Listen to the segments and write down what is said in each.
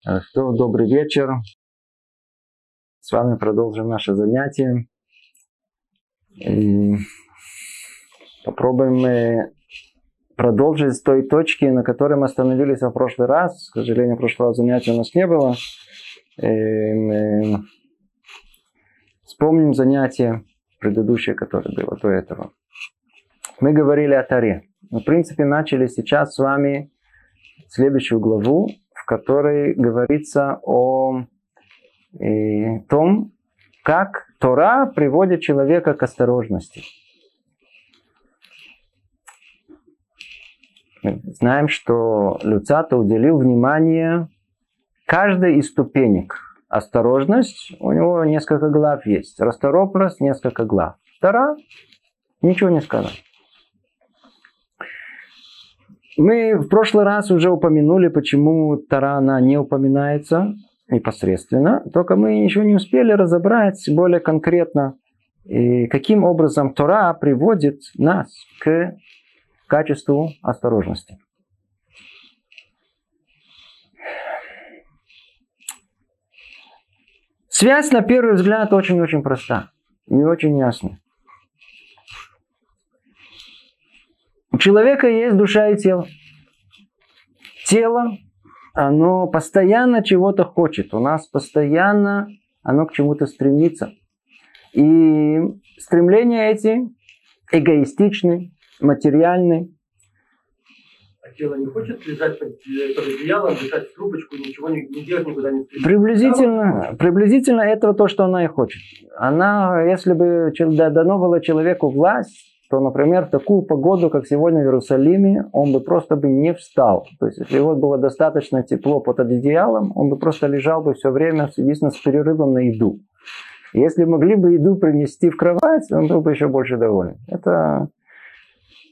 Что, добрый вечер. С вами продолжим наше занятие. И попробуем продолжить с той точки, на которой мы остановились в прошлый раз. К сожалению, прошлого занятия у нас не было. И вспомним занятие предыдущее, которое было до этого. Мы говорили о Таре. В принципе, начали сейчас с вами следующую главу, которой говорится о э, том, как Тора приводит человека к осторожности. Мы знаем, что Люцата уделил внимание каждой из ступенек. Осторожность, у него несколько глав есть. Расторопность, несколько глав. Тора, ничего не сказать. Мы в прошлый раз уже упомянули, почему Тарана не упоминается непосредственно, только мы еще не успели разобрать более конкретно, каким образом Тора приводит нас к качеству осторожности. Связь, на первый взгляд, очень-очень проста и очень ясна. У человека есть душа и тело. Тело, оно постоянно чего-то хочет. У нас постоянно оно к чему-то стремится. И стремления эти эгоистичны, материальны. А тело не хочет лежать под, под одеялом, дышать в трубочку, ничего не, не делать, никуда не стремиться. Приблизительно, приблизительно этого то, что она и хочет. Она, если бы дано было человеку власть, то, например, в такую погоду, как сегодня в Иерусалиме, он бы просто бы не встал. То есть, если его было достаточно тепло под одеялом, он бы просто лежал бы все время, единственно, с перерывом на еду. Если могли бы еду принести в кровать, он был бы еще больше доволен. Это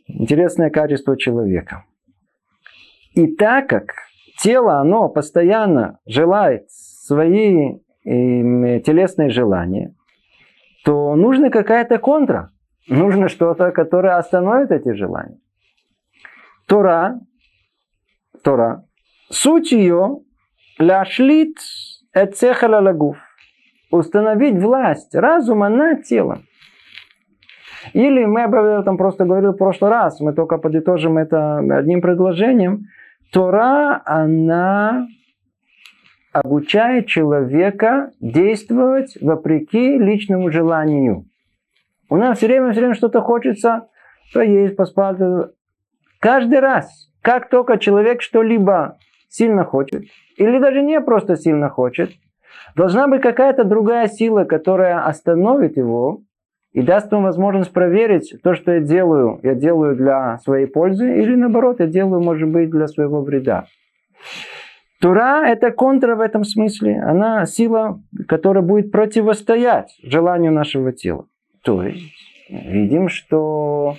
интересное качество человека. И так как тело, оно постоянно желает свои э, телесные желания, то нужна какая-то контра – Нужно что-то, которое остановит эти желания. Тора, Тора, суть ее ляшлит эцехаля лагуф. Установить власть разума над телом. Или мы об этом просто говорили в прошлый раз, мы только подытожим это одним предложением. Тора, она обучает человека действовать вопреки личному желанию. У нас все время, все время что-то хочется поесть, поспать. Каждый раз, как только человек что-либо сильно хочет, или даже не просто сильно хочет, должна быть какая-то другая сила, которая остановит его и даст ему возможность проверить то, что я делаю, я делаю для своей пользы, или наоборот, я делаю, может быть, для своего вреда. Тура – это контра в этом смысле. Она сила, которая будет противостоять желанию нашего тела. То есть видим, что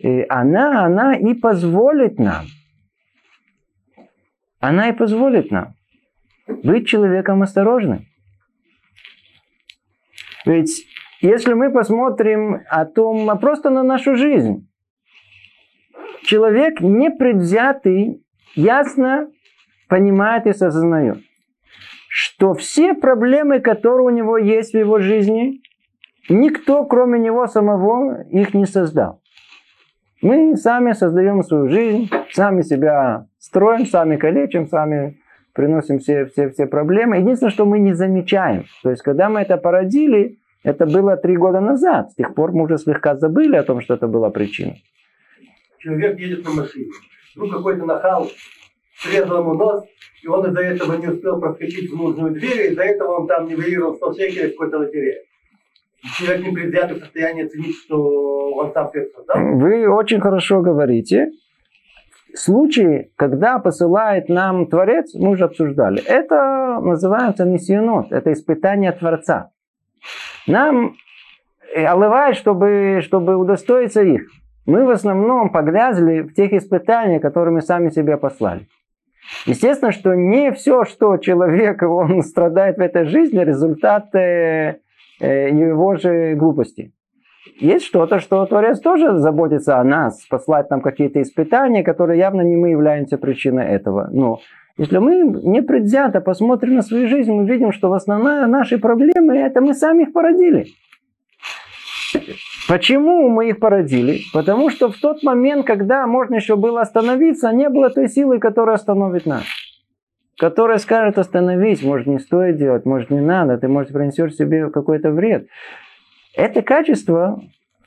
э, она, она и позволит нам, она и позволит нам быть человеком осторожным. Ведь если мы посмотрим о том, а просто на нашу жизнь, человек непредвзятый ясно понимает и осознает, что все проблемы, которые у него есть в его жизни, Никто, кроме него самого, их не создал. Мы сами создаем свою жизнь, сами себя строим, сами калечим, сами приносим все, все, все проблемы. Единственное, что мы не замечаем. То есть, когда мы это породили, это было три года назад. С тех пор мы уже слегка забыли о том, что это была причина. Человек едет на машине. Ну, какой-то нахал срезал ему нос, и он из-за этого не успел проскочить в нужную дверь, и из-за этого он там не выиграл 100 шекелей в какой-то лотерее человек не предвзято в состоянии оценить, что он сам всех создал? Вы очень хорошо говорите. Случаи, когда посылает нам Творец, мы уже обсуждали. Это называется миссионот, это испытание Творца. Нам оливает, чтобы, чтобы удостоиться их. Мы в основном погрязли в тех испытаниях, которые мы сами себе послали. Естественно, что не все, что человек он страдает в этой жизни, результат Э, его же глупости. Есть что-то, что Творец тоже заботится о нас, послать нам какие-то испытания, которые явно не мы являемся причиной этого. Но Если мы не предвзято посмотрим на свою жизнь, мы видим, что в основном наши проблемы, это мы сами их породили. Почему мы их породили? Потому что в тот момент, когда можно еще было остановиться, не было той силы, которая остановит нас. Которая скажет остановись, может не стоит делать, может не надо, ты, может, принесешь себе какой-то вред. Это качество,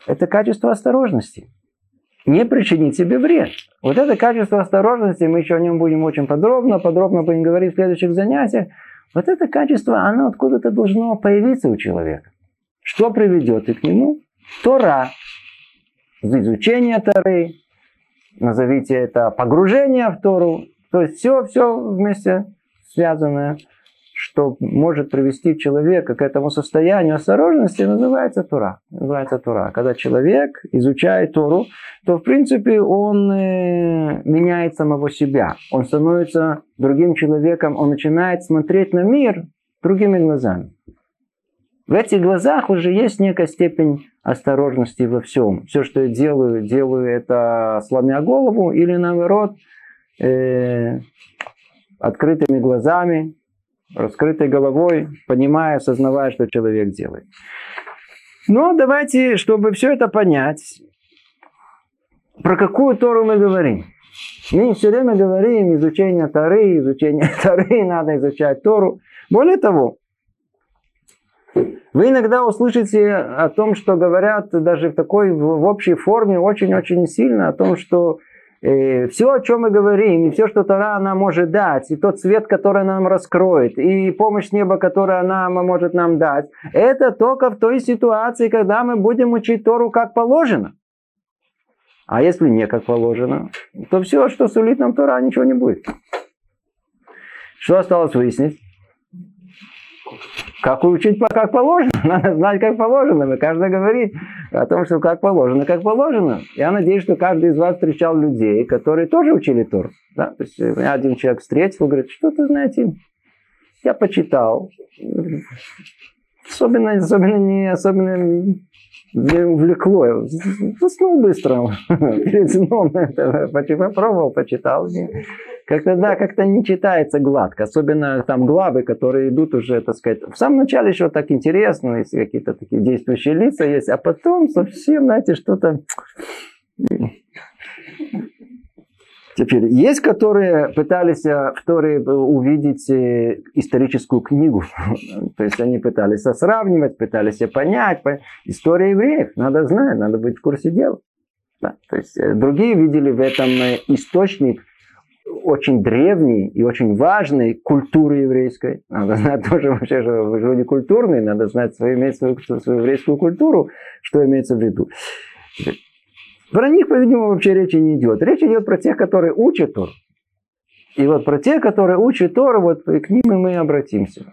это качество осторожности. Не причинить себе вред. Вот это качество осторожности, мы еще о нем будем очень подробно, подробно будем говорить в следующих занятиях. Вот это качество, оно откуда-то должно появиться у человека. Что приведет и к нему? Тора. Изучение Торы. Назовите это погружение в Тору. То есть все, все вместе связанное что может привести человека к этому состоянию осторожности, называется Тура. Называется Тура. Когда человек изучает Тору, то, в принципе, он э, меняет самого себя. Он становится другим человеком, он начинает смотреть на мир другими глазами. В этих глазах уже есть некая степень осторожности во всем. Все, что я делаю, делаю это сломя голову или наоборот э, открытыми глазами, раскрытой головой, понимая, осознавая, что человек делает. Но давайте, чтобы все это понять, про какую Тору мы говорим. Мы все время говорим изучение Торы, изучение Торы, надо изучать Тору. Более того, вы иногда услышите о том, что говорят даже в такой в общей форме очень-очень сильно о том, что и все, о чем мы говорим, и все, что Тора она может дать, и тот свет, который она нам раскроет, и помощь неба, которую она может нам дать, это только в той ситуации, когда мы будем учить Тору как положено. А если не как положено, то все, что сулит нам Тора, ничего не будет. Что осталось выяснить? Как учить как положено? Надо знать, как положено. И каждый говорит о том, что как положено, как положено. Я надеюсь, что каждый из вас встречал людей, которые тоже учили Тор. Да? То есть меня один человек встретил, говорит, что ты знаете, я почитал. Особенно, особенно не, особенно не увлекло. Заснул быстро. Перед сном это попробовал, почитал. Как-то, да, как-то не читается гладко. Особенно там главы, которые идут уже, так сказать. В самом начале еще так интересно, если какие-то такие действующие лица есть. А потом совсем, знаете, что-то... Теперь, есть, которые пытались в Торе увидеть э, историческую книгу. То есть они пытались сравнивать, пытались понять. История евреев, надо знать, надо быть в курсе дела. Да. То есть э, другие видели в этом э, источник очень древней и очень важной культуры еврейской. Надо знать тоже вообще, что вы люди культурные, надо знать свою, иметь свою, свою еврейскую культуру, что имеется в виду. Про них, по-видимому, вообще речи не идет. Речь идет про тех, которые учат Тору. И вот про тех, которые учат Тору, вот к ним и мы обратимся.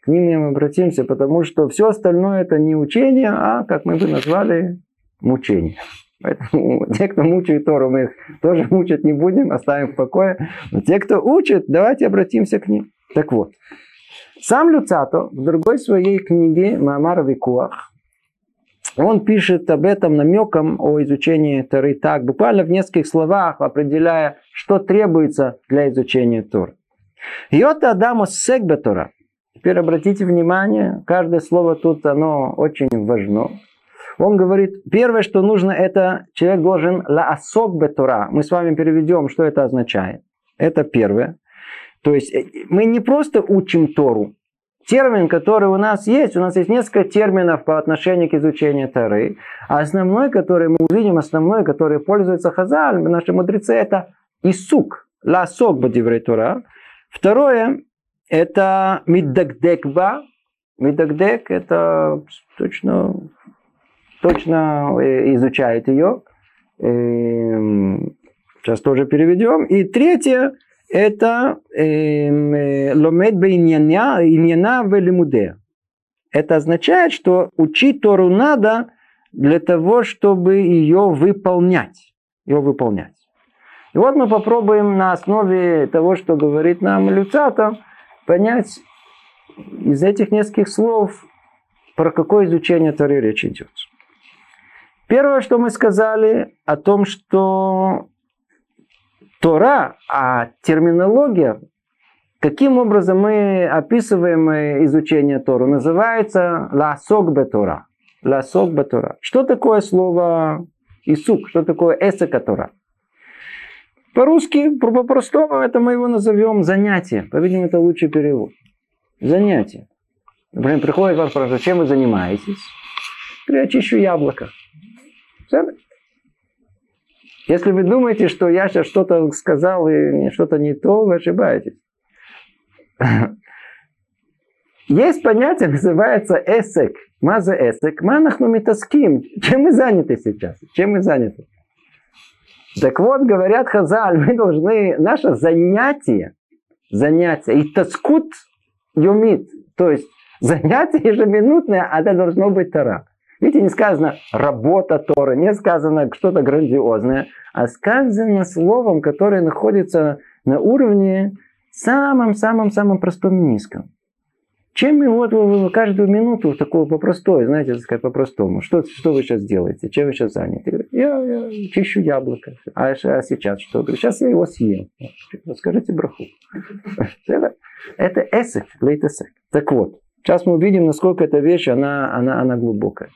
К ним мы обратимся, потому что все остальное это не учение, а, как мы бы назвали, мучение. Поэтому те, кто мучает Тору, мы их тоже мучить не будем, оставим в покое. Но те, кто учит, давайте обратимся к ним. Так вот, сам Люцато в другой своей книге Маамар Викуах он пишет об этом намеком о изучении Торы так, буквально в нескольких словах, определяя, что требуется для изучения Торы. Йота Адаму Сегбе Тора. Теперь обратите внимание, каждое слово тут, оно очень важно. Он говорит, первое, что нужно, это человек должен ла бетура. Мы с вами переведем, что это означает. Это первое. То есть э, мы не просто учим Тору, термин, который у нас есть, у нас есть несколько терминов по отношению к изучению Торы. А основной, который мы увидим, основной, который пользуется Хазаль, наши мудрецы, это Исук, бадиврей Тора. Второе, это миддагдекба. Миддагдек, это точно, точно э, изучает ее. Эм, сейчас тоже переведем. И третье, это ломед бейняна велимудея. Это означает, что учить Тору надо для того, чтобы ее выполнять. Ее выполнять. И вот мы попробуем на основе того, что говорит нам Люцата, понять из этих нескольких слов, про какое изучение Торы речь идет. Первое, что мы сказали, о том, что Тора, а терминология Каким образом мы описываем э, изучение Тору? Называется ласок бетора. Ласок бетора. Что такое слово исук? Что такое эсека Тора? По-русски, по-простому, это мы его назовем занятие. По-видимому, это лучший перевод. Занятие. Например, приходит вас спрашивает, чем вы занимаетесь? Я чищу яблоко. Если вы думаете, что я сейчас что-то сказал и что-то не то, вы ошибаетесь. Есть понятие, называется эсек. Маза эсек. Манахну метаским. Чем мы заняты сейчас? Чем мы заняты? Так вот, говорят Хазаль, мы должны, наше занятие, занятие, и тоскут юмит, то есть занятие ежеминутное, а это должно быть Тора. Видите, не сказано работа Тора, не сказано что-то грандиозное, а сказано словом, которое находится на уровне самом-самом-самом простом и низком. Чем мы вот каждую минуту такого по-простой, знаете, сказать, по-простому. Что, что вы сейчас делаете? Чем вы сейчас заняты? Я, я чищу яблоко. А, а сейчас что? Сейчас я его съем. Скажите браху. Это, эсек, лейтесек. Так вот, сейчас мы увидим, насколько эта вещь, она, она, она глубокая.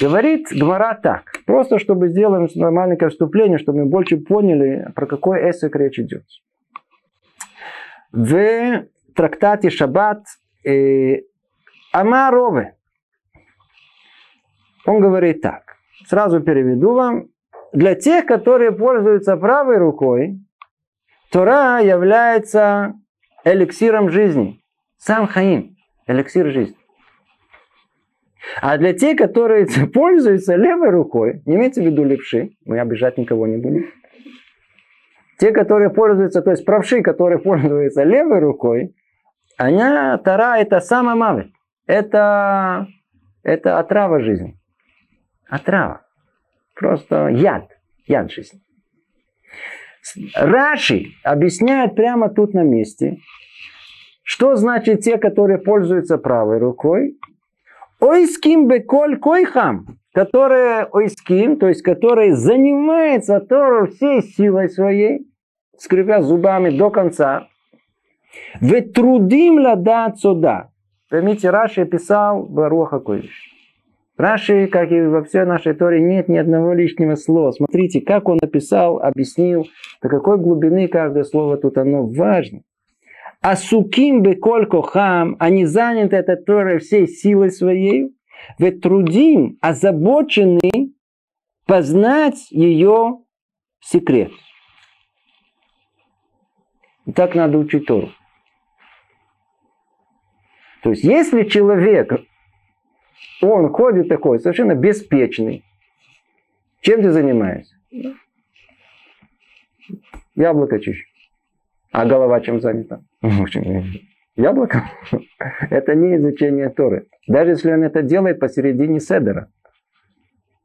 Говорит Гмара так, просто чтобы сделать нормальное вступление, чтобы мы больше поняли, про какой эсек речь идет. В трактате Шаббат э, Амарове. Он говорит так. Сразу переведу вам. Для тех, которые пользуются правой рукой, Тора является эликсиром жизни. Сам Хаим. Эликсир жизни. А для тех, которые пользуются левой рукой, не имеется в виду левши, мы обижать никого не будем. Те, которые пользуются, то есть правши, которые пользуются левой рукой, она, Тара, это самая мавит. Это, это отрава жизни. Отрава. Просто яд. Яд жизни. Раши объясняет прямо тут на месте, что значит те, которые пользуются правой рукой. Ойским беколь койхам, которые ойским, то есть которые занимаются Тору всей силой своей, скрипя зубами до конца, вы трудим ладать сюда. Поймите, Раши писал Баруха Койдиш. Раши, как и во всей нашей Торе, нет ни одного лишнего слова. Смотрите, как он написал, объяснил, до какой глубины каждое слово тут оно важно. А суким бы колько хам, они заняты этой Торой всей силой своей, ведь трудим, озабочены познать ее секрет. И так надо учить Тору. То есть, если человек, он ходит такой, совершенно беспечный, чем ты занимаешься? Яблоко чищу. А голова чем занята? Яблоко? Это не изучение Торы. Даже если он это делает посередине Седера.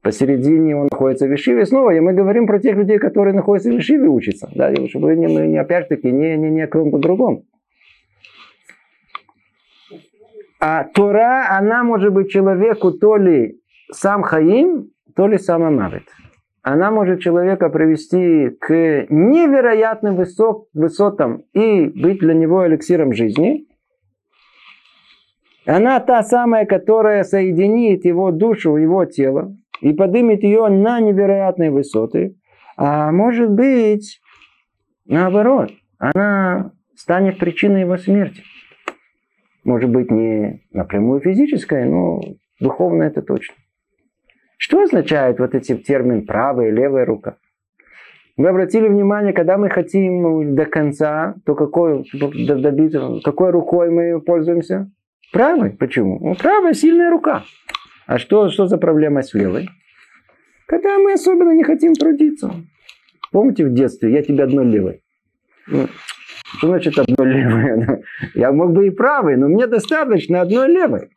Посередине он находится в Вишиве. Снова и мы говорим про тех людей, которые находятся в Вишиве учатся. Да, чтобы мы не, опять-таки не, не, не о ком-то другом. А Тора, она может быть человеку то ли сам Хаим, то ли сам Амавит. Она может человека привести к невероятным высот, высотам и быть для него эликсиром жизни. Она та самая, которая соединит его душу, его тело и поднимет ее на невероятные высоты. А может быть, наоборот, она станет причиной его смерти. Может быть, не напрямую физическое, но духовное это точно. Что означает вот эти термин правая и левая рука? Вы обратили внимание, когда мы хотим до конца, то какой, добиться, какой рукой мы пользуемся? Правой. Почему? Ну, правая сильная рука. А что, что за проблема с левой? Когда мы особенно не хотим трудиться. Помните в детстве, я тебе одной левой. Ну, что значит одной левой? Я мог бы и правой, но мне достаточно одной левой.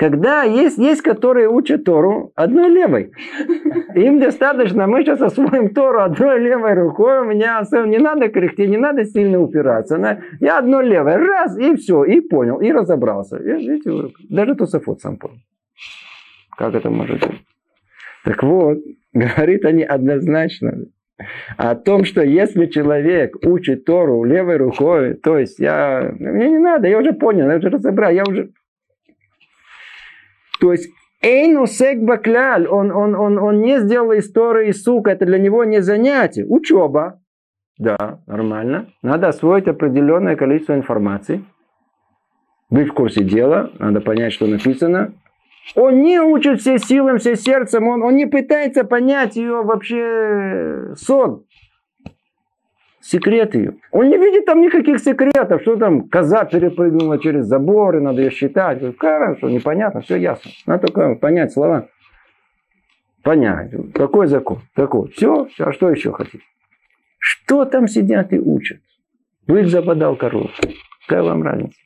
Когда есть, есть которые учат Тору одной левой. Им достаточно, мы сейчас освоим Тору одной левой рукой, у меня не надо кряхтеть, не надо сильно упираться. Я одной левой, раз, и все, и понял, и разобрался. Видите, даже Тософот сам понял. Как это может быть? Так вот, говорит они однозначно, о том, что если человек учит Тору левой рукой, то есть я, мне не надо, я уже понял, я уже разобрал, я уже... То есть Эйнусек бакляль, он, он, он, он не сделал истории сука, это для него не занятие. Учеба, да, нормально. Надо освоить определенное количество информации. Быть в курсе дела, надо понять, что написано. Он не учит все силам, все сердцем, он, он не пытается понять ее вообще сон. Секрет ее. Он не видит там никаких секретов, что там коза перепрыгнула через забор, и надо ее считать. Хорошо, непонятно, все ясно. Надо только понять слова. Понять. Какой закон? Такой. Все. А что еще хотите? Что там сидят и учат? Бык западал корову. Какая вам разница?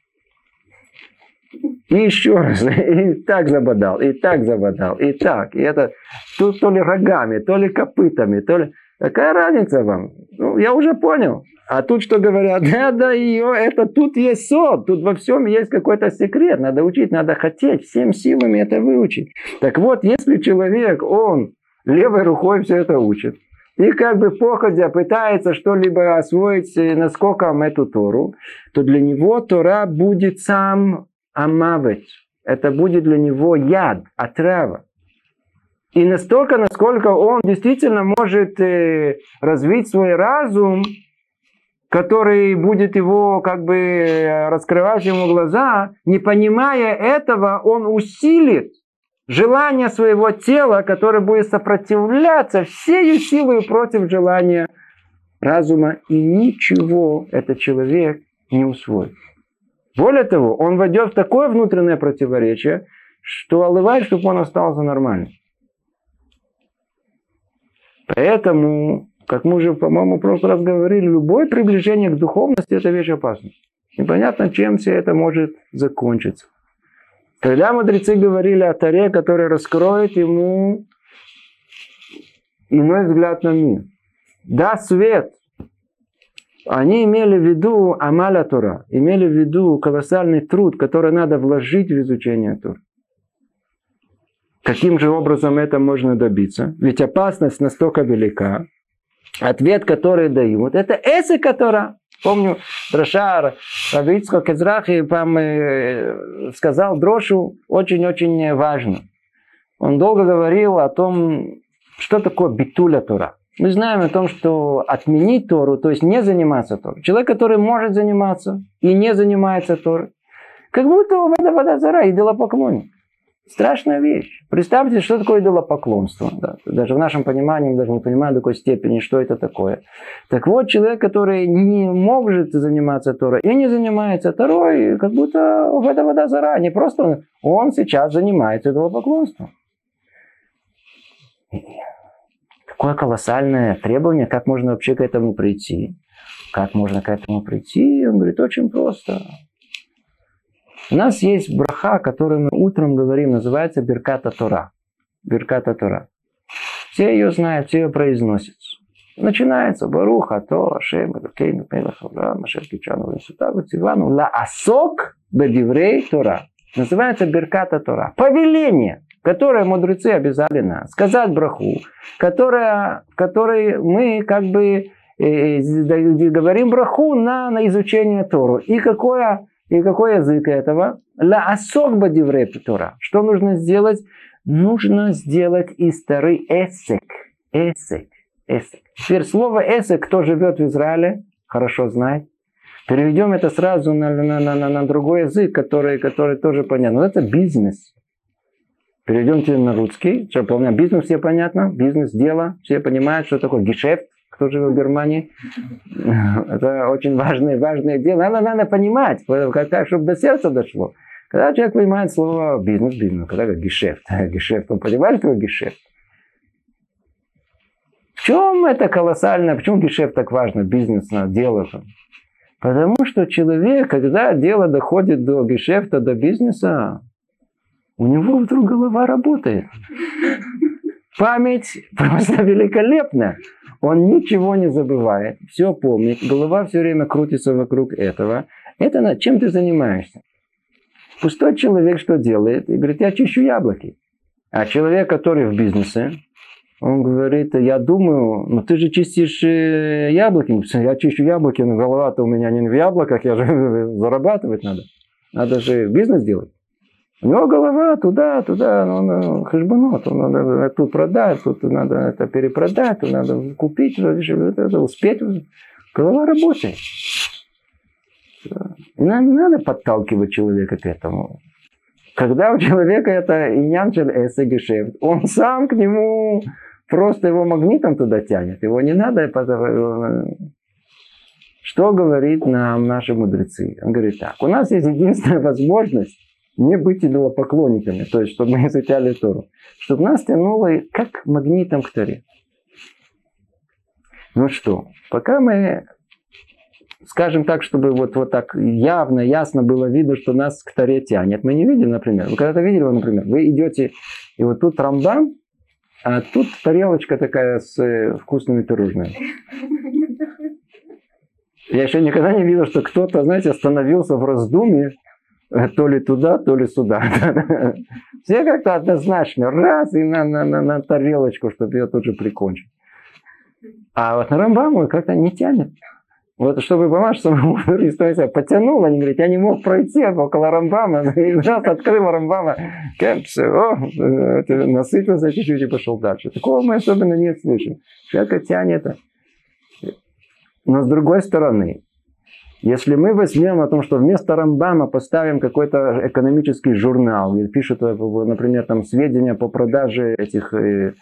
И еще раз, и так забодал, и так забодал, и так. И это тут то ли рогами, то ли копытами, то ли... Какая разница вам? Ну, я уже понял. А тут что говорят? Да, да, ее, это тут есть сот, тут во всем есть какой-то секрет. Надо учить, надо хотеть, всем силами это выучить. Так вот, если человек, он левой рукой все это учит, и как бы походя пытается что-либо освоить наскоком эту Тору, то для него Тора будет сам амавет. Это будет для него яд, отрава. И настолько, насколько он действительно может э, развить свой разум, который будет его как бы э, раскрывать ему глаза, не понимая этого, он усилит желание своего тела, которое будет сопротивляться всей силой против желания разума, и ничего этот человек не усвоит. Более того, он войдет в такое внутреннее противоречие, что алывает, чтобы он остался нормальным. Поэтому, как мы уже, по-моему, в прошлый раз говорили, любое приближение к духовности – это вещь опасная. Непонятно, чем все это может закончиться. Когда мудрецы говорили о Таре, который раскроет ему иной взгляд на мир. Да, свет. Они имели в виду Амаля Тора, имели в виду колоссальный труд, который надо вложить в изучение Тора. Каким же образом это можно добиться? Ведь опасность настолько велика. Ответ, который дают, это эсэ, которая Помню, Дрошар Равицко Кезрахи вам э, сказал Дрошу очень-очень важно. Он долго говорил о том, что такое битуля Тора. Мы знаем о том, что отменить Тору, то есть не заниматься Торой. Человек, который может заниматься и не занимается Торой, как будто вода, вода зара, идолопоклонник. Страшная вещь. Представьте, что такое идолопоклонство. Да. Даже в нашем понимании мы даже не понимаем до какой степени, что это такое. Так вот, человек, который не может заниматься Торой и не занимается Торой, как будто в это вода зара. Не просто он сейчас занимается идолопоклонством. Какое колоссальное требование, как можно вообще к этому прийти. Как можно к этому прийти? Он говорит, очень просто. У нас есть браха, которую мы утром говорим, называется Берката Тора. Берката Тора. Все ее знают, все ее произносят. Начинается Баруха, то, Шем, Элокейну, Мелах, Авраам, Ашер Кичану, Венсутагу, Цивану, Ла Асок, Бедиврей Тора. Называется Берката Тора. Повеление, которое мудрецы обязали нас. Сказать браху, которая, которой мы как бы э, э говорим браху на, на изучение Тору. И какое и какой язык этого? Ла асок бадиврей Тора. Что нужно сделать? Нужно сделать из старый эсек. Эсек. Эсек. Теперь слово эсек, кто живет в Израиле, хорошо знает. Переведем это сразу на, на, на, на, на другой язык, который, который тоже понятно. Вот это бизнес. Перейдем на русский. Что, бизнес все понятно? Бизнес, дело. Все понимают, что такое гешефт кто живет в Германии. Это очень важное, важное дело. Надо, надо понимать, как, чтобы до сердца дошло. Когда человек понимает слово бизнес, бизнес, когда говорит гешефт, гешефт, он понимает, что гешефт. В чем это колоссально, почему гешефт так важно, бизнес, дело? Потому что человек, когда дело доходит до гешефта, до бизнеса, у него вдруг голова работает. Память просто великолепная. Он ничего не забывает, все помнит, голова все время крутится вокруг этого. Это на чем ты занимаешься? Пустой человек что делает? И говорит, я чищу яблоки. А человек, который в бизнесе, Он говорит, я думаю, ну ты же чистишь э, яблоки. Я чищу яблоки, но голова-то у меня не в яблоках, я же зарабатывать надо. Надо же бизнес делать. У него голова туда, туда, он ну, хешбанот, он надо тут продать, тут надо это перепродать, тут надо купить, это, успеть. Голова рабочая. Не надо подталкивать человека к этому. Когда у человека это иньянчель эсэгешефт, он сам к нему просто его магнитом туда тянет. Его не надо... Что говорит нам наши мудрецы? Он говорит так. У нас есть единственная возможность не быть идолопоклонниками, то есть, чтобы мы изучали Тору. Чтобы нас тянуло как магнитом к Торе. Ну что, пока мы скажем так, чтобы вот, вот так явно, ясно было видно, что нас к Торе тянет. Мы не видим, например. Вы когда-то видели, например, вы идете, и вот тут Рамбам, а тут тарелочка такая с э, вкусными пирожными. Я еще никогда не видел, что кто-то, знаете, остановился в раздумье, то ли туда, то ли сюда. Все как-то однозначно, раз и на, на, на, на тарелочку, чтобы ее тут же прикончить. А вот на Рамбаму как-то не тянет. Вот чтобы помочь, чтобы Христа потянул, они говорят, я не мог пройти около Рамбама, и раз открыл Рамбама, все, о, это насытился чуть-чуть и пошел дальше. Такого мы особенно не слышим. Человека тянет. Но с другой стороны, если мы возьмем о том, что вместо Рамбама поставим какой-то экономический журнал, и пишут, например, там сведения по продаже этих э,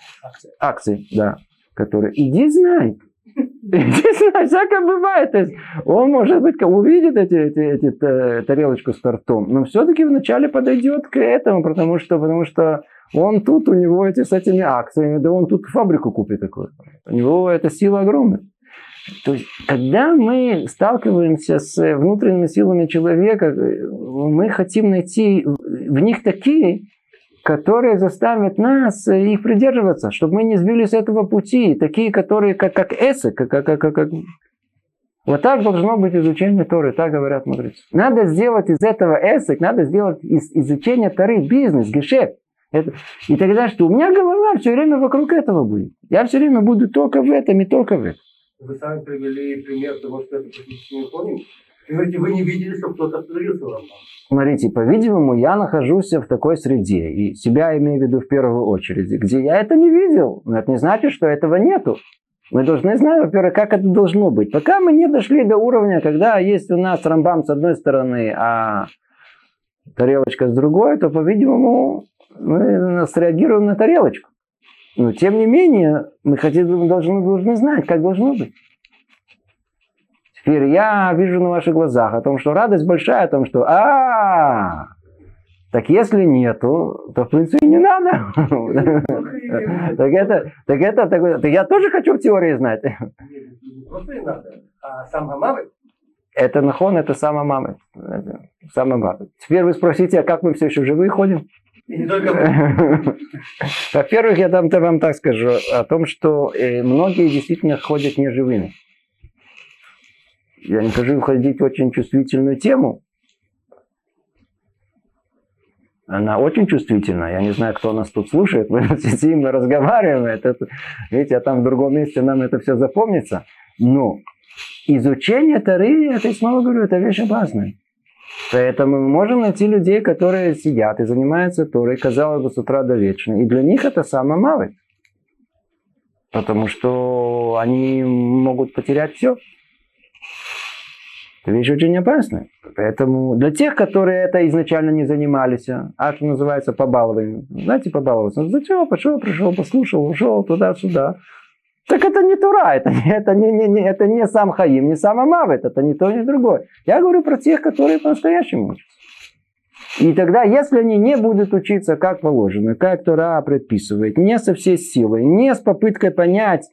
акций, да, которые, иди знай, Всякое бывает. То есть он, может быть, увидит эти, эти, эти э, тарелочку с тортом, но все-таки вначале подойдет к этому, потому что, потому что он тут, у него эти с этими акциями, да он тут фабрику купит такую. У него эта сила огромная. То есть, когда мы сталкиваемся с внутренними силами человека, мы хотим найти в них такие, которые заставят нас их придерживаться, чтобы мы не сбились с этого пути. Такие, которые как, как эсэ, как, как, как, как... Вот так должно быть изучение Торы, так говорят мудрецы. Надо сделать из этого эсэк, надо сделать из изучения Торы бизнес, гешефт. Это... И тогда что? У меня голова все время вокруг этого будет. Я все время буду только в этом и только в этом. Вы сами привели пример того, что это практически не помним. Говорите, вы не видели, что кто-то остановился в Рамбам? Смотрите, по-видимому, я нахожусь в такой среде, и себя имею в виду в первую очередь, где я это не видел. Но это не значит, что этого нету. Мы должны знать, во-первых, как это должно быть. Пока мы не дошли до уровня, когда есть у нас рамбам с одной стороны, а тарелочка с другой, то, по-видимому, мы среагируем на тарелочку. Но, тем не менее, мы хотим, должны, должны знать, как должно быть. Теперь я вижу на ваших глазах о том, что радость большая, о том, что а, так если нету, то в принципе не надо. Так это, так это, так я тоже хочу в теории знать. А? Это нахон, это сама мама. Сама мама. Теперь вы спросите, а как мы все еще живые ходим? Во-первых, я вам так скажу о том, что э, многие действительно ходят неживыми я не хочу уходить в очень чувствительную тему. Она очень чувствительна. Я не знаю, кто нас тут слушает. Мы сидим, мы разговариваем. Это, видите, а там в другом месте нам это все запомнится. Но изучение Тары, это я снова говорю, это вещь опасная. Поэтому мы можем найти людей, которые сидят и занимаются Торой, казалось бы, с утра до вечера. И для них это самое малое. Потому что они могут потерять все. Это вещь очень опасная. Поэтому для тех, которые это изначально не занимались, а что называется побалование, знаете, побаловаться. Ну, зачем? Пошел, пришел, послушал, ушел туда-сюда. Так это не Тура, это, это, не, не, не, это не сам Хаим, не сам Амавет, это не то, ни другое. Я говорю про тех, которые по-настоящему учатся. И тогда, если они не будут учиться как положено, как Тура предписывает, не со всей силой, не с попыткой понять,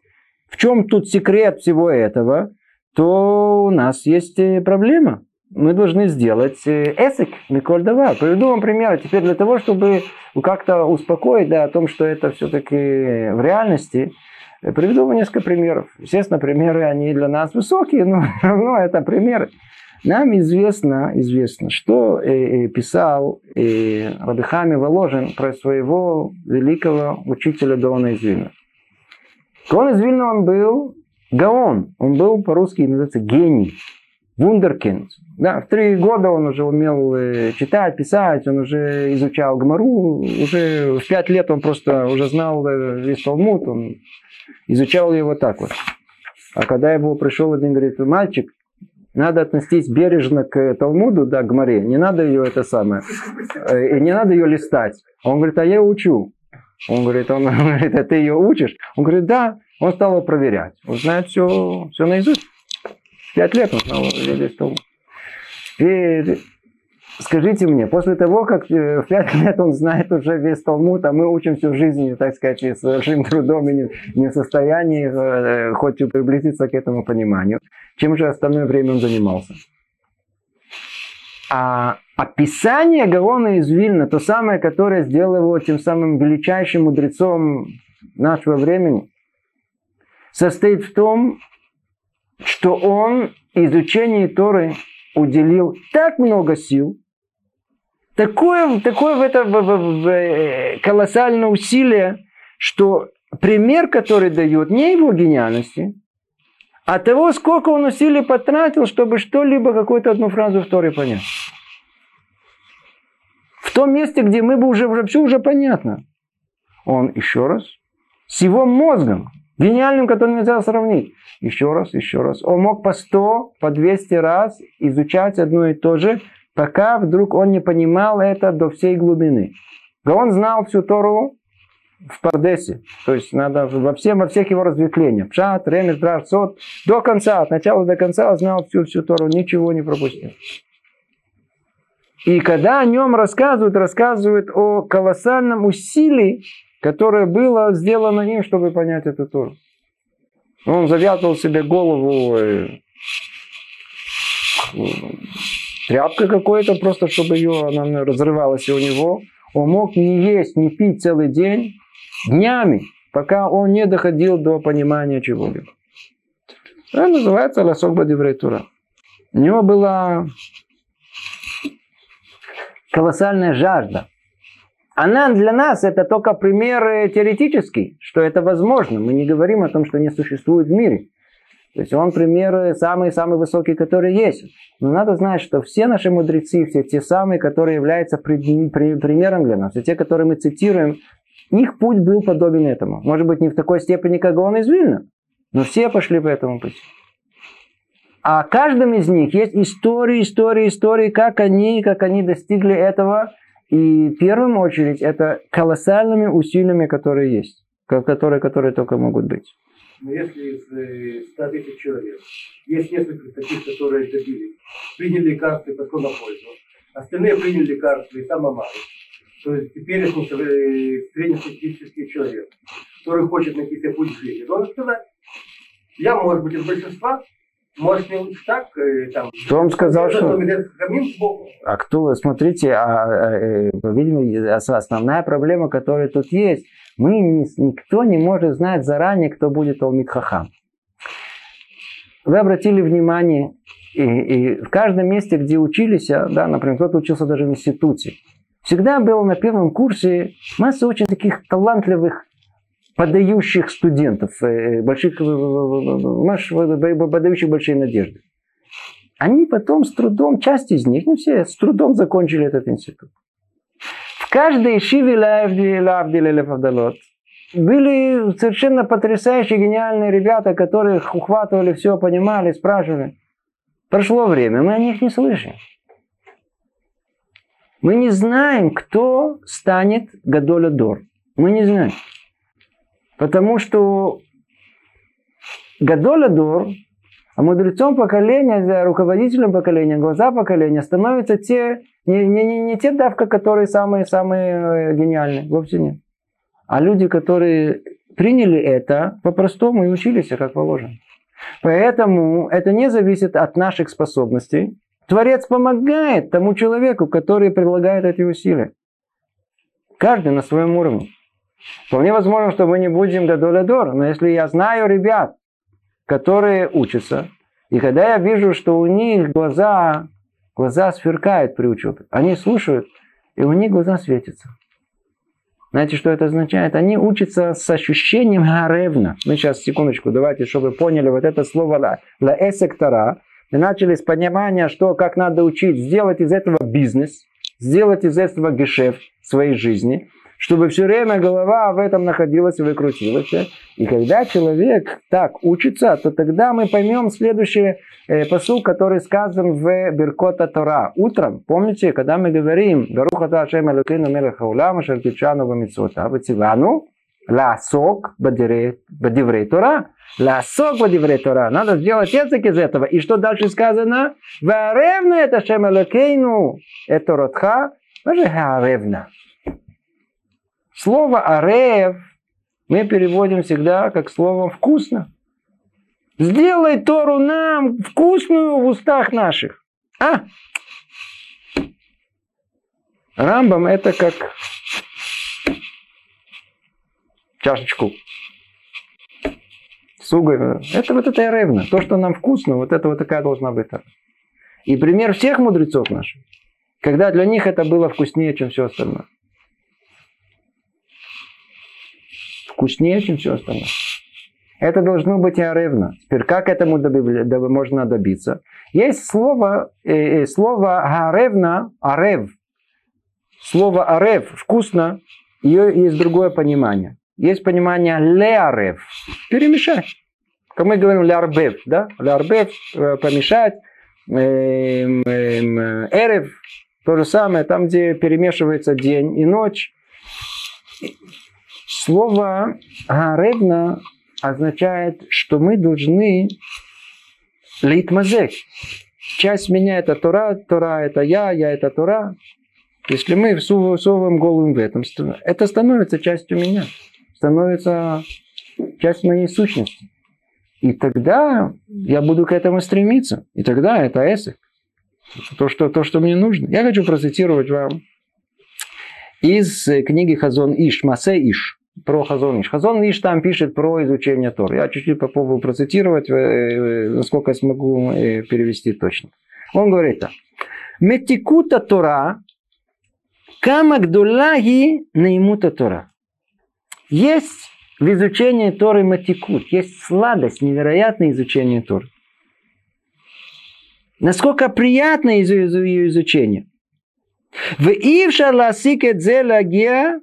в чем тут секрет всего этого, то у нас есть э, проблема. Мы должны сделать э, эсик, Миколь Давар. Приведу вам пример. Теперь для того, чтобы как-то успокоить да, о том, что это все-таки в реальности, э, приведу вам несколько примеров. Естественно, примеры, они для нас высокие, но, но это примеры. Нам известно, известно, что э, э, писал э, Рабихами Воложин про своего великого учителя Дона из Гаон из Вильна он был Гаон, он был по-русски называется гений, вундеркинд. Да, в три года он уже умел э, читать, писать, он уже изучал Гмару, уже в пять лет он просто уже знал э, весь Талмуд, он изучал его так вот. А когда его пришел один, говорит, мальчик, надо относиться бережно к Талмуду, да, к Гмаре, не надо ее это самое, э, и не надо ее листать. Он говорит, а я учу. Он говорит, он говорит, а ты ее учишь? Он говорит, да. Он стал его проверять. Он знает все, все наизусть. Пять лет он знал весь Талмуд. И скажите мне, после того, как э, в пять лет он знает уже весь Талмуд, а мы учим всю жизнь, так сказать, с большим трудом и не, не в состоянии э, хоть приблизиться к этому пониманию, чем же остальное время он занимался? А описание Гаона из Вильна, то самое, которое сделало его тем самым величайшим мудрецом нашего времени, состоит в том, что он изучению Торы уделил так много сил, такое, такое в это в, в, в, э, колоссальное усилие, что пример, который дает, не его гениальности, а того, сколько он усилий потратил, чтобы что-либо, какую-то одну фразу в Торе понять. В том месте, где мы бы уже, уже все уже понятно. Он еще раз с его мозгом, гениальным, который нельзя сравнить. Еще раз, еще раз. Он мог по 100, по 200 раз изучать одно и то же, пока вдруг он не понимал это до всей глубины. Он знал всю Тору в Пардесе. То есть надо во, всем, во всех его разветвлениях. Пшат, Ремеш, Драш, Сот. До конца, от начала до конца знал всю, всю Тору, ничего не пропустил. И когда о нем рассказывают, рассказывают о колоссальном усилии, которое было сделано им, чтобы понять эту Тору. Он завязывал себе голову э, тряпкой какой-то, просто чтобы ее, она разрывалась у него. Он мог не есть, не пить целый день, днями, пока он не доходил до понимания чего-либо. Это называется ласок бадиврейтура. У него была колоссальная жажда. Она для нас это только пример теоретический, что это возможно. Мы не говорим о том, что не существует в мире. То есть он пример самый-самый высокий, который есть. Но надо знать, что все наши мудрецы, все те самые, которые являются примером для нас, все те, которые мы цитируем, их путь был подобен этому. Может быть, не в такой степени, как он из Вильна, но все пошли по этому пути. А каждом из них есть истории, истории, истории, как они, как они достигли этого. И в первую очередь это колоссальными усилиями, которые есть, которые, которые только могут быть. Но если из 100 э, тысяч человек есть несколько таких, которые добились, приняли лекарства и пошло на пользу, остальные приняли лекарства и самое мало, то есть теперешний э, среднестатистический человек, который хочет найти себе путь в жизни, должен сказать, я, может быть, из большинства, может, не лучше так, э, там... Кто вам сказал, что... А кто, смотрите, а, а, видимо, основная проблема, которая тут есть, мы, никто не может знать заранее, кто будет Талмит Хахам. Вы обратили внимание, и, и в каждом месте, где учились, да, например, кто-то учился даже в институте, Всегда было на первом курсе масса очень таких талантливых подающих студентов, э, больших, подающих большие надежды. Они потом с трудом, часть из них, не все, с трудом закончили этот институт. В каждой шиве были совершенно потрясающие, гениальные ребята, которых ухватывали все, понимали, спрашивали. Прошло время, мы о них не слышим. Мы не знаем, кто станет Гадоля Дор. Мы не знаем. Потому что Гадоля Дор, а мудрецом поколения, руководителем поколения, глаза поколения становятся те, не, не, не, не те давка, которые самые-самые э, гениальные, вовсе нет. А люди, которые приняли это по-простому и учились, как положено. Поэтому это не зависит от наших способностей, Творец помогает тому человеку, который предлагает эти усилия. Каждый на своем уровне. Вполне возможно, что мы не будем гадолядор, но если я знаю ребят, которые учатся, и когда я вижу, что у них глаза, глаза сверкают при учебе, они слушают, и у них глаза светятся. Знаете, что это означает? Они учатся с ощущением гаревна. Мы сейчас, секундочку, давайте, чтобы вы поняли вот это слово ла, ла эсектора. Мы начали с понимания, что как надо учить, сделать из этого бизнес, сделать из этого гешефт своей жизни – чтобы все время голова в этом находилась и выкрутилась. И когда человек так учится, то тогда мы поймем следующий э, посыл, который сказан в Беркота Тора. Утром, помните, когда мы говорим «Баруха Ташем Элокину Мелеха Улама Шаркичану Вамитсота Вативану» Ласок бадиврей Тора. Ласок бадиврей Тора. Надо сделать язык из этого. И что дальше сказано? Варевна это Шем Элокейну. Это Ротха. Даже Гаревна. Слово «арев» мы переводим всегда как слово «вкусно». Сделай Тору нам вкусную в устах наших. А? Рамбам это как чашечку с уголем. Это вот это ревна. То, что нам вкусно, вот это вот такая должна быть. И пример всех мудрецов наших, когда для них это было вкуснее, чем все остальное. Вкуснее, чем все остальное. Это должно быть аревно. Теперь как этому доби- можно добиться? Есть слово, э, э, слово аревна, арев. Слово арев, вкусно, ее есть другое понимание. Есть понимание леарев, перемешать. Как мы говорим лярбев, да? Лярбев, э, помешать. Эм, эм, эрев, то же самое, там, где перемешивается день и ночь. Слово «гаревна» означает, что мы должны литмазек. Часть меня это Тора, Тора это я, я это Тора. Если мы всовываем голову в этом, это становится частью меня, становится частью моей сущности. И тогда я буду к этому стремиться. И тогда это эсек. То что, то, что мне нужно. Я хочу процитировать вам из книги Хазон Иш, Масе Иш про Хазон Иш. Хазон Иш там пишет про изучение Тор. Я чуть-чуть попробую процитировать, э, э, насколько смогу э, перевести точно. Он говорит так. Метикута Тора, камагдулаги наимута Тора. Есть в изучении Торы матикут, есть сладость, невероятное изучение Торы. Насколько приятно ее изучение. В Ивша ласикет зелагия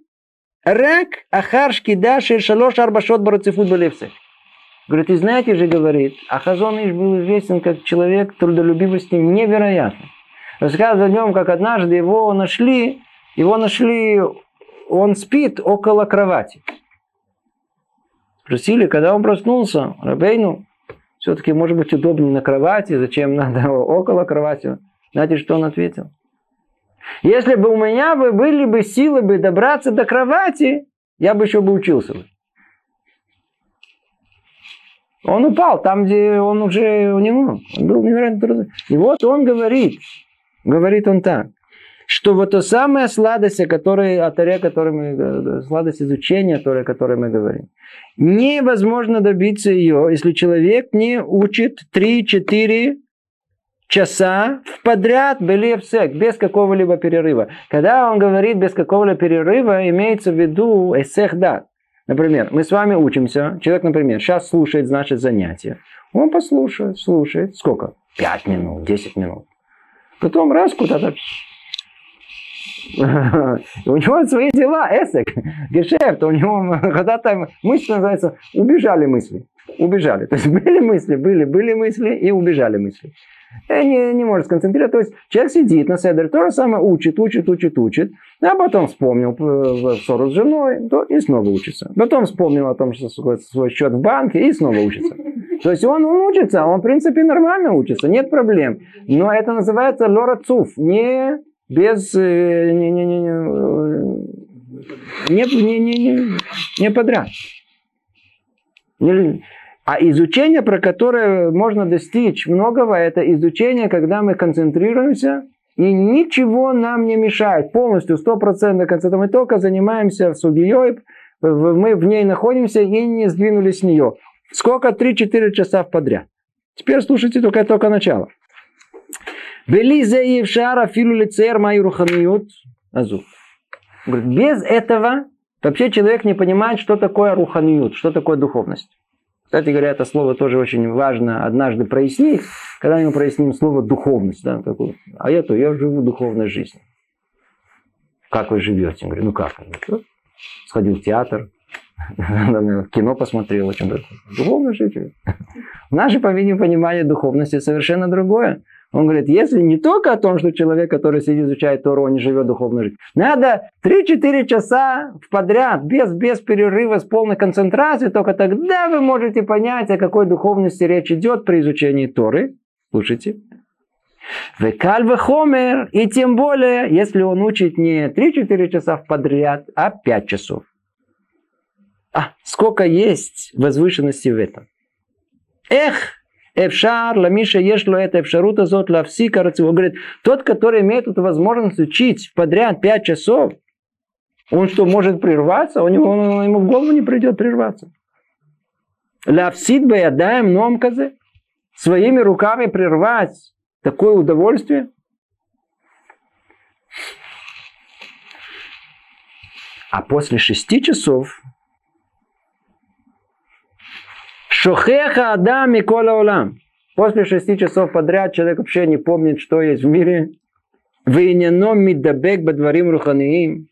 Рак Ахаршки Даши Шалош Арбашот Барацифут Балевсе. Говорит, и знаете же, говорит, Ахазон Иш был известен как человек трудолюбивости невероятной. Рассказывает о нем, как однажды его нашли, его нашли, он спит около кровати. Спросили, когда он проснулся, Рабейну, все-таки может быть удобнее на кровати, зачем надо около кровати. Знаете, что он ответил? Если бы у меня бы были бы силы бы добраться до кровати, я бы еще бы учился. Бы. Он упал там, где он уже у него он был невероятно трудный. И вот он говорит, говорит он так, что вот то самая сладость, о которой, о Таре, которой мы, сладость изучения Торы, о которой мы говорим, невозможно добиться ее, если человек не учит 3-4 часа в подряд были в без какого-либо перерыва. Когда он говорит без какого-либо перерыва, имеется в виду эсех дат. Например, мы с вами учимся, человек, например, сейчас слушает, значит, занятие. Он послушает, слушает. Сколько? Пять минут, десять минут. Потом раз куда-то у него свои дела, эсек, гешефт, у него когда-то мысли называется, убежали мысли, убежали. То есть были мысли, были, были мысли и убежали мысли Э, не, не может сконцентрироваться. То есть человек сидит на седре, то же самое учит, учит, учит, учит. А потом вспомнил э, ссору с женой, то и снова учится. Потом вспомнил о том, что свой, счет в банке, и снова учится. То есть он, он учится, он в принципе нормально учится, нет проблем. Но это называется лора цуф, не без... Э, не, не, не, не, не, не, не, не подряд. Не, а изучение, про которое можно достичь многого, это изучение, когда мы концентрируемся, и ничего нам не мешает. Полностью, стопроцентно концентрируем. Мы только занимаемся сугией, мы в ней находимся и не сдвинулись с нее. Сколько? 3-4 часа подряд. Теперь слушайте только, только начало. Без этого Вообще человек не понимает, что такое руханиют, что такое духовность. Кстати говоря, это слово тоже очень важно однажды прояснить, когда мы проясним слово духовность. Да, такое. А я то, я живу духовной жизнью. Как вы живете? Я говорю, ну как? «Ну, сходил в театр, кино посмотрел, о чем то Духовно жить. Наше понимание духовности совершенно другое. Он говорит, если не только о том, что человек, который сидит, изучает Тору, он не живет духовной жизнью. Надо 3-4 часа подряд, без, без перерыва, с полной концентрацией, только тогда вы можете понять, о какой духовности речь идет при изучении Торы. Слушайте. Векаль хомер, и тем более, если он учит не 3-4 часа подряд, а 5 часов. А, сколько есть возвышенности в этом. Эх, Эфшар, ламиша ешло это эфшарута зот лавси Он говорит, тот, который имеет эту возможность учить подряд 5 часов, он что, может прерваться? У него, он, ему в голову не придет прерваться. Лавсид баядаем номказы. Своими руками прервать такое удовольствие. А после шести часов Шохеха Адам и Кола Улам. После шести часов подряд человек вообще не помнит, что есть в мире. Вейняном мидабек бадварим руханиим.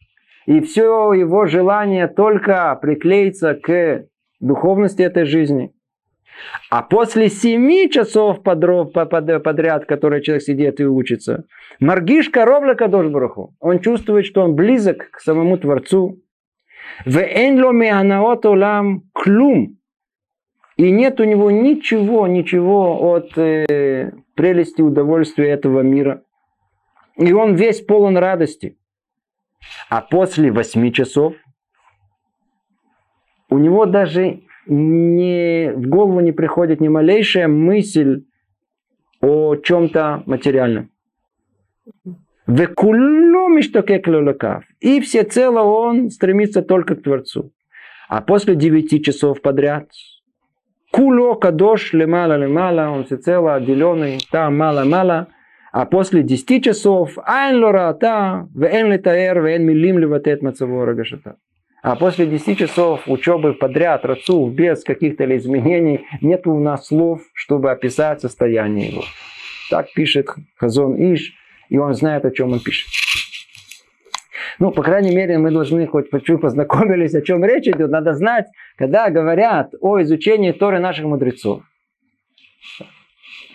И все его желание только приклеиться к духовности этой жизни. А после семи часов подряд, которые человек сидит и учится, Маргиш коровля Кадош Бараху. Он чувствует, что он близок к самому Творцу. В энло меанаот улам клум. И нет у него ничего, ничего от э, прелести удовольствия этого мира. И он весь полон радости. А после восьми часов у него даже не, в голову не приходит ни малейшая мысль о чем-то материальном. И всецело он стремится только к Творцу. А после девяти часов подряд Куло кадош лемала лемала, он всецело отделенный, там мало-мало. А после 10 часов, айн лората, вен летаэр, вен милим леватет мацаво рагашата. А после 10 часов учебы подряд, рацу, без каких-то изменений, нет у нас слов, чтобы описать состояние его. Так пишет Хазон Иш, и он знает, о чем он пишет. Ну, по крайней мере, мы должны хоть чуть познакомились, о чем речь идет. Надо знать, когда говорят о изучении Торы наших мудрецов.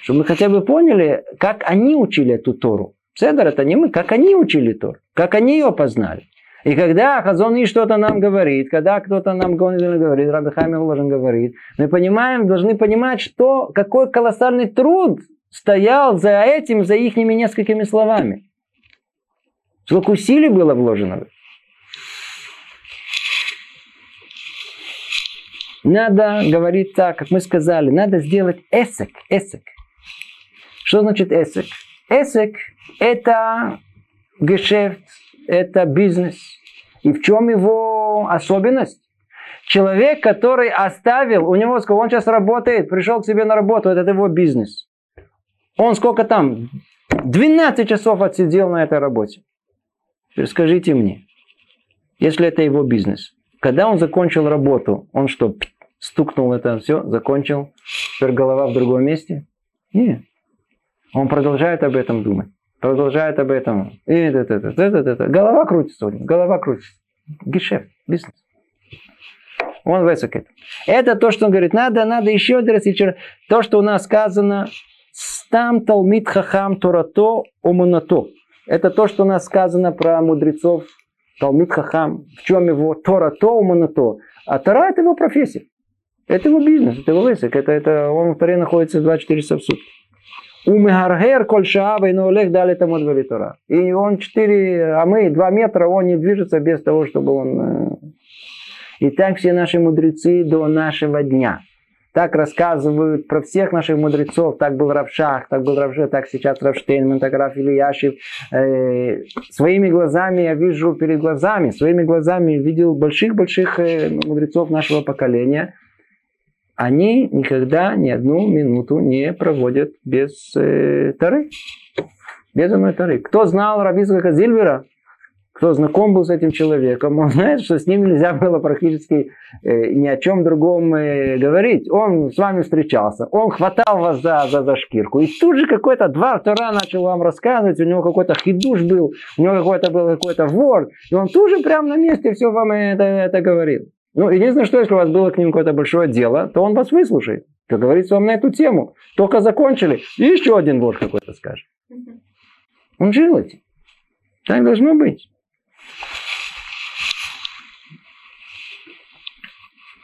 Чтобы мы хотя бы поняли, как они учили эту Тору. Седер это не мы, как они учили Тору, как они ее познали. И когда Хазон и что-то нам говорит, когда кто-то нам говорит, Раби Хамил Ложен говорит, мы понимаем, должны понимать, что какой колоссальный труд стоял за этим, за их несколькими словами. Сколько усилий было вложено. Надо говорить так, как мы сказали, надо сделать эсек, эсек. Что значит эсек? Эсек – это гешефт, это бизнес. И в чем его особенность? Человек, который оставил, у него, он сейчас работает, пришел к себе на работу, это его бизнес. Он сколько там? 12 часов отсидел на этой работе. Скажите мне, если это его бизнес, когда он закончил работу, он что, стукнул это все, закончил, теперь голова в другом месте? Нет. Он продолжает об этом думать. Продолжает об этом. И это, это, это, это, это. Голова крутится у него. Голова крутится. Гешефт, бизнес. Он высок это. То, что он говорит, надо, надо еще раз, еще То, что у нас сказано, стам талмит хахам торато омунато. Это то, что у нас сказано про мудрецов. Талмит Хахам. В чем его Тора то, умана то. А Тора это его профессия. Это его бизнес, это его высок. Это, это, он в Торе находится 24 часа в сутки. У Мегаргер коль шаава и Олег дали тому двери Тора. И он 4, а мы 2 метра, он не движется без того, чтобы он... Э, и так все наши мудрецы до нашего дня. Так рассказывают про всех наших мудрецов. Так был Равшах, так был Равшах, так сейчас Равштейнман, так Раф Ильяшев. Э, своими глазами я вижу перед глазами, своими глазами видел больших-больших э, мудрецов нашего поколения. Они никогда ни одну минуту не проводят без э, Тары. Без одной Тары. Кто знал Равицкака Зильвера? Кто знаком был с этим человеком, он знает, что с ним нельзя было практически э, ни о чем другом э, говорить. Он с вами встречался, он хватал вас за, за, за шкирку. И тут же какой-то два Тора начал вам рассказывать, у него какой-то хидуш был, у него какой-то был какой-то вор, и он тут же прямо на месте все вам это, это говорил. Ну, единственное, что если у вас было к нему какое-то большое дело, то он вас выслушает. Как говорится вам на эту тему. Только закончили, и еще один вор какой-то скажет. Он жил этим. Так должно быть.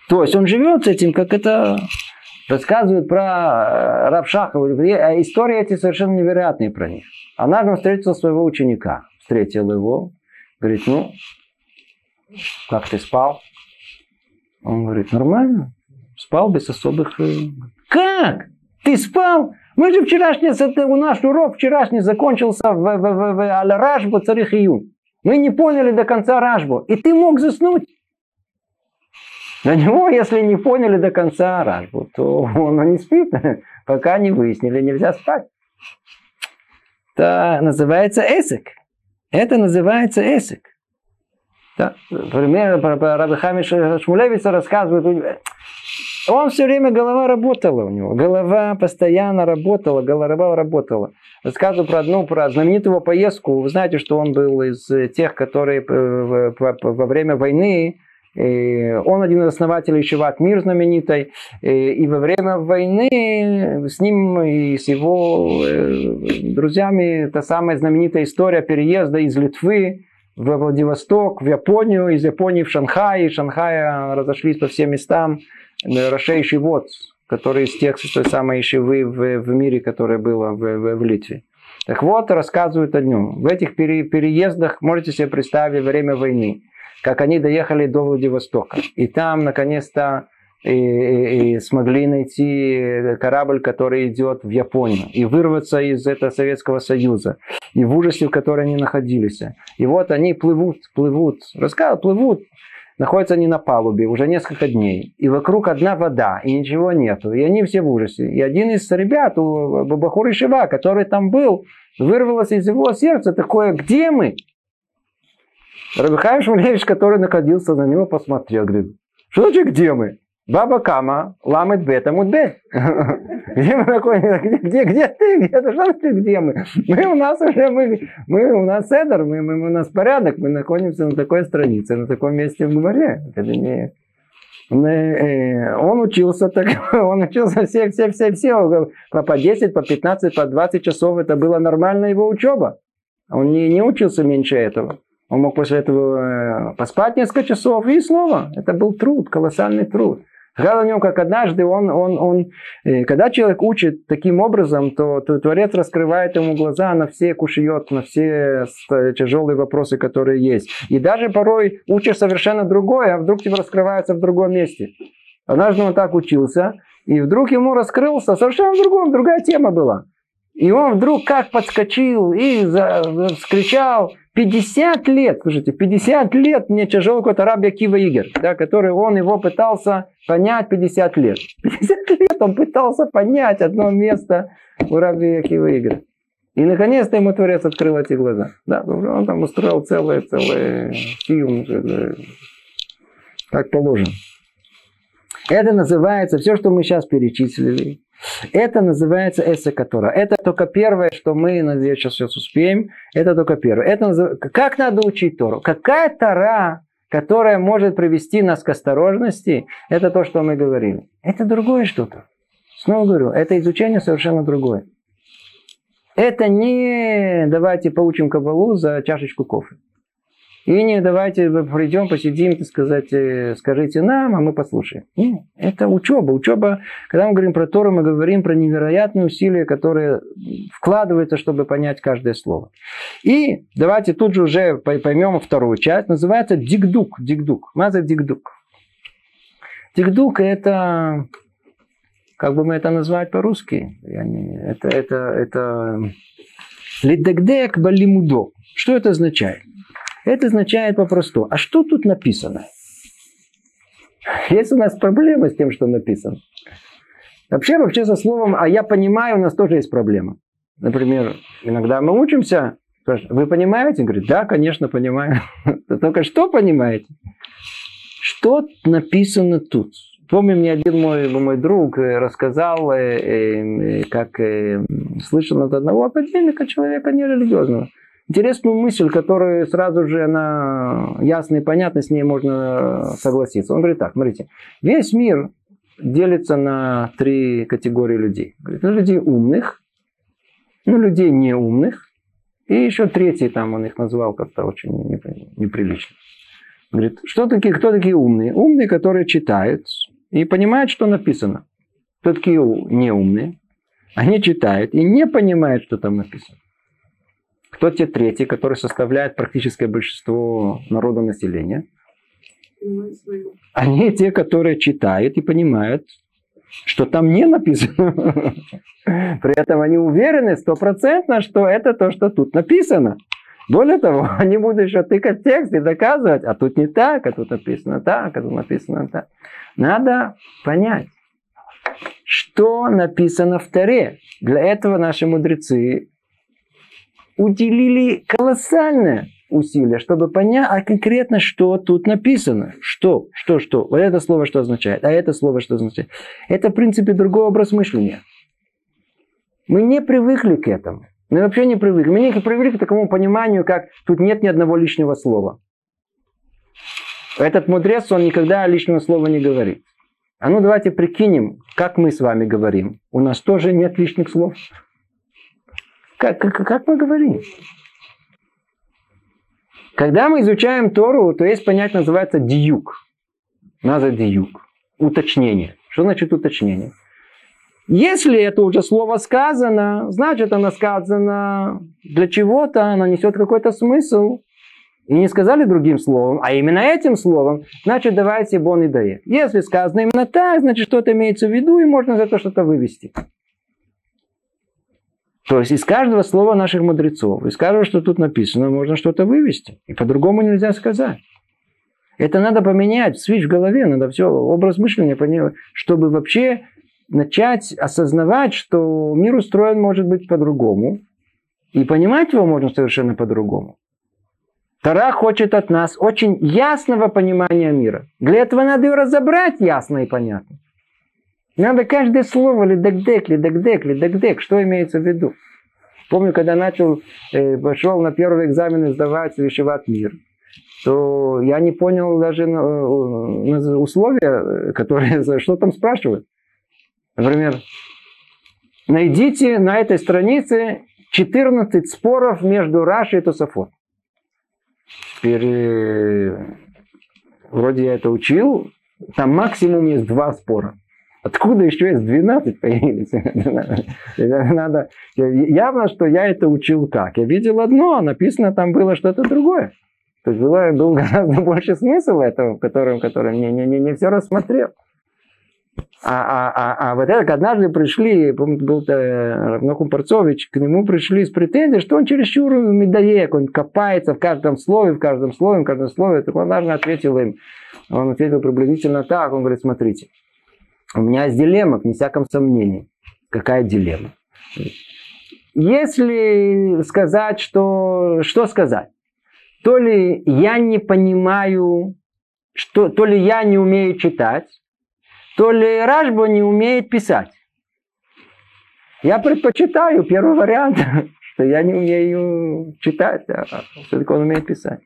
То есть он живет с этим, как это рассказывают про э, Рабшахова. А истории эти совершенно невероятные про них. Она встретила своего ученика. Встретила его. Говорит, ну, как ты спал? Он говорит, нормально. Спал без особых... Э, как? Ты спал? Мы же вчерашний, у нас урок вчерашний закончился в, в, в, в Аль-Рашбу Царих Июнь. Мы не поняли до конца Рашбу. И ты мог заснуть. На него, если не поняли до конца Рашбу, то он не спит, пока не выяснили, нельзя спать. Это называется эсик. Это называется эсик. Да. Пример про Раби Хамиш Шмулевица рассказывает, он все время голова работала у него. Голова постоянно работала, голова работала. Рассказываю про одну, про знаменитую поездку. Вы знаете, что он был из тех, которые во время войны он один из основателей Шиват Мир знаменитой. И во время войны с ним и с его э, друзьями та самая знаменитая история переезда из Литвы в Владивосток, в Японию, из Японии в Шанхай. Из Шанхая разошлись по всем местам. Рашей Шивот, который из тех той самой Шивы в, в мире, которая была в, в, в Литве. Так вот, рассказывают о нем. В этих переездах можете себе представить время войны как они доехали до Владивостока. И там, наконец-то, и, и, и смогли найти корабль, который идет в Японию, и вырваться из этого Советского Союза, и в ужасе, в котором они находились. И вот они плывут, плывут, рассказывают, плывут, находятся они на палубе уже несколько дней, и вокруг одна вода, и ничего нету, и они все в ужасе. И один из ребят, у Бабахура который там был, вырвалось из его сердца такое, где мы? Рабихаим Шмулевич, который находился на него, посмотрел, говорит, что значит, где мы? Баба Кама, ламет бета мудбе. Где мы находимся? Где, где, ты? Где ты? Что ты? Где мы? Мы у нас уже, мы, мы у нас седер, мы, мы, у нас порядок, мы находимся на такой странице, на таком месте в Гумаре. Это не... Он, э, он учился так, он учился все, все, все, все, по 10, по 15, по 20 часов, это была нормальная его учеба. Он не, не учился меньше этого. Он мог после этого э, поспать несколько часов и снова. Это был труд, колоссальный труд. Сказал о нем, как однажды он, он, он, э, когда человек учит таким образом, то, то Творец раскрывает ему глаза на все кушает, на все тяжелые вопросы, которые есть. И даже порой учишь совершенно другое, а вдруг тебе раскрывается в другом месте. Однажды он так учился, и вдруг ему раскрылся совершенно другом, другая тема была. И он вдруг как подскочил и закричал, 50 лет, слушайте, 50 лет мне тяжело какой-то раб Якива Игер, да, который он его пытался понять 50 лет. 50 лет он пытался понять одно место у раби Якива Игера. И наконец-то ему Творец открыл эти глаза. Да, он там устроил целый, целый фильм, как положено. Это называется, все, что мы сейчас перечислили, это называется эссе которая. Это только первое, что мы, надеюсь, сейчас, сейчас успеем. Это только первое. Это назыв... Как надо учить Тору? Какая Тора, которая может привести нас к осторожности, это то, что мы говорили. Это другое что-то. Снова говорю, это изучение совершенно другое. Это не давайте поучим кабалу за чашечку кофе. И не давайте придем, посидим, так сказать, э, скажите нам, а мы послушаем. Нет, это учеба. Учеба, когда мы говорим про Тору, мы говорим про невероятные усилия, которые вкладываются, чтобы понять каждое слово. И давайте тут же уже поймем вторую часть. Называется дигдук. Дигдук. Маза дигдук. Дигдук это как бы мы это назвать по-русски? Это, это, это лидегдек балимудо. Что это означает? Это означает попросту. А что тут написано? Есть у нас проблемы с тем, что написано. Вообще, вообще со словом «а я понимаю» у нас тоже есть проблема. Например, иногда мы учимся, Вы понимаете? Он говорит, да, конечно, понимаю. Только что понимаете? Что написано тут? Помню, мне один мой, мой друг э, рассказал, э, э, как слышал от одного академика, человека нерелигиозного, интересную мысль, которая сразу же она ясна и понятна, с ней можно согласиться. Он говорит так, смотрите, весь мир делится на три категории людей. Говорит, на людей умных, на людей неумных, и еще третий там он их назвал как-то очень неприлично. Говорит, что такие, кто такие умные? Умные, которые читают и понимают, что написано. Кто такие неумные? Они читают и не понимают, что там написано. Кто те третьи, которые составляют практическое большинство народа населения? Они те, которые читают и понимают, что там не написано. При этом они уверены стопроцентно, что это то, что тут написано. Более того, они будут еще тыкать текст и доказывать, а тут не так, а тут написано так, а тут написано так. Надо понять, что написано в Таре. Для этого наши мудрецы уделили колоссальное усилия, чтобы понять, а конкретно что тут написано. Что, что, что. Вот это слово что означает, а это слово что означает. Это, в принципе, другой образ мышления. Мы не привыкли к этому. Мы вообще не привыкли. Мы не привыкли к такому пониманию, как тут нет ни одного лишнего слова. Этот мудрец, он никогда лишнего слова не говорит. А ну давайте прикинем, как мы с вами говорим. У нас тоже нет лишних слов. Как, как, как мы говорим? Когда мы изучаем Тору, то есть понятие называется диюк. Наза диюк. Уточнение. Что значит уточнение? Если это уже слово сказано, значит оно сказано для чего-то, оно несет какой-то смысл. И не сказали другим словом, а именно этим словом, значит давайте бон и дает. Если сказано именно так, значит что-то имеется в виду, и можно за это что-то вывести. То есть из каждого слова наших мудрецов, из каждого, что тут написано, можно что-то вывести. И по-другому нельзя сказать. Это надо поменять, свич в голове, надо все, образ мышления поменять, чтобы вообще начать осознавать, что мир устроен может быть по-другому, и понимать его можно совершенно по-другому. Тара хочет от нас очень ясного понимания мира. Для этого надо его разобрать ясно и понятно. Надо каждое слово лидагдек, лидагдек, лидагдек, что имеется в виду. Помню, когда начал, э, пошел на первый экзамен сдавать Вишеват мир, то я не понял даже э, условия, которые, что там спрашивают. Например, найдите на этой странице 14 споров между Рашей и Тософот. Теперь, э, вроде я это учил, там максимум есть два спора. Откуда еще из 12 появились? Надо... Явно, что я это учил как. Я видел одно, а написано там было что-то другое. То есть было, был гораздо больше смысл этого, который, который не, не, не, не все рассмотрел. А, а, а, а вот это, однажды пришли, помню, был Равнохум Парцович, к нему пришли с претензией, что он чересчур медоек, он копается в каждом слове, в каждом слове, в каждом слове. Так он однажды ответил им, он ответил приблизительно так, он говорит, смотрите, у меня есть дилемма, не всяком сомнении. Какая дилемма? Если сказать, что... Что сказать? То ли я не понимаю, что, то ли я не умею читать, то ли Рашба не умеет писать. Я предпочитаю первый вариант, что я не умею читать, а все-таки он умеет писать.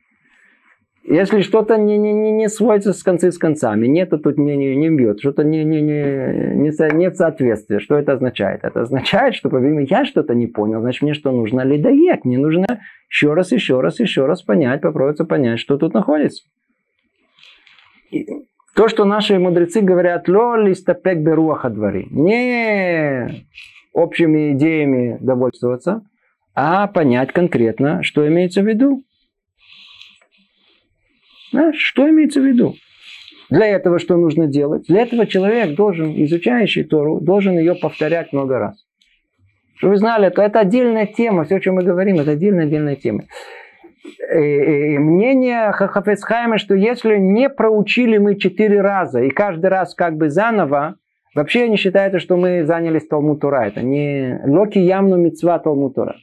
Если что-то не, не, не, не сводится с концы с концами, нет, тут не, не, не бьет, что-то не, не, не, не, нет соответствия. Что это означает? Это означает, что, по-видимому, я что-то не понял, значит, мне что нужно? Ледоек. Мне нужно еще раз, еще раз, еще раз понять, попробовать понять, что тут находится. И то, что наши мудрецы говорят, ло листапек беруаха двори. Не общими идеями довольствоваться, а понять конкретно, что имеется в виду. Знаешь, что имеется в виду? Для этого что нужно делать? Для этого человек должен, изучающий Тору, должен ее повторять много раз. Чтобы вы знали, это, это отдельная тема, все, о чем мы говорим, это отдельная, отдельная тема. И, и, и мнение Хафецхайма, что если не проучили мы четыре раза, и каждый раз как бы заново, вообще не считается, что мы занялись Талмуд Тура. Это не локи ямну мецва Талмуд Тура.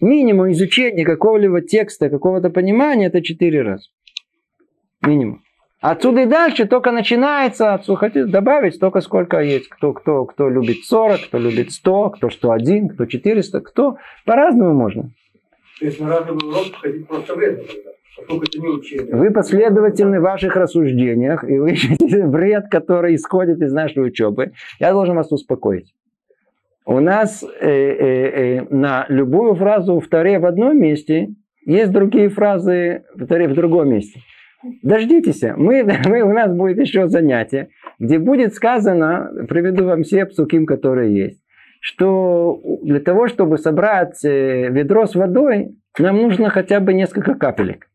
Минимум изучения какого-либо текста, какого-то понимания, это четыре раза. Минимум. Отсюда и дальше только начинается, отсюда хотите добавить столько, сколько есть. Кто, кто, кто любит 40, кто любит 100, кто 101, кто 400, кто по-разному можно. То есть на разные уроки ходить просто вредно. Вы последовательны в ваших рассуждениях, и вы ищете вред, который исходит из нашей учебы. Я должен вас успокоить. У нас э, э, э, на любую фразу в Таре в одном месте есть другие фразы в Таре в другом месте. Дождитесь, мы, мы, у нас будет еще занятие, где будет сказано, приведу вам все псуким, которые есть, что для того, чтобы собрать э, ведро с водой, нам нужно хотя бы несколько капелек.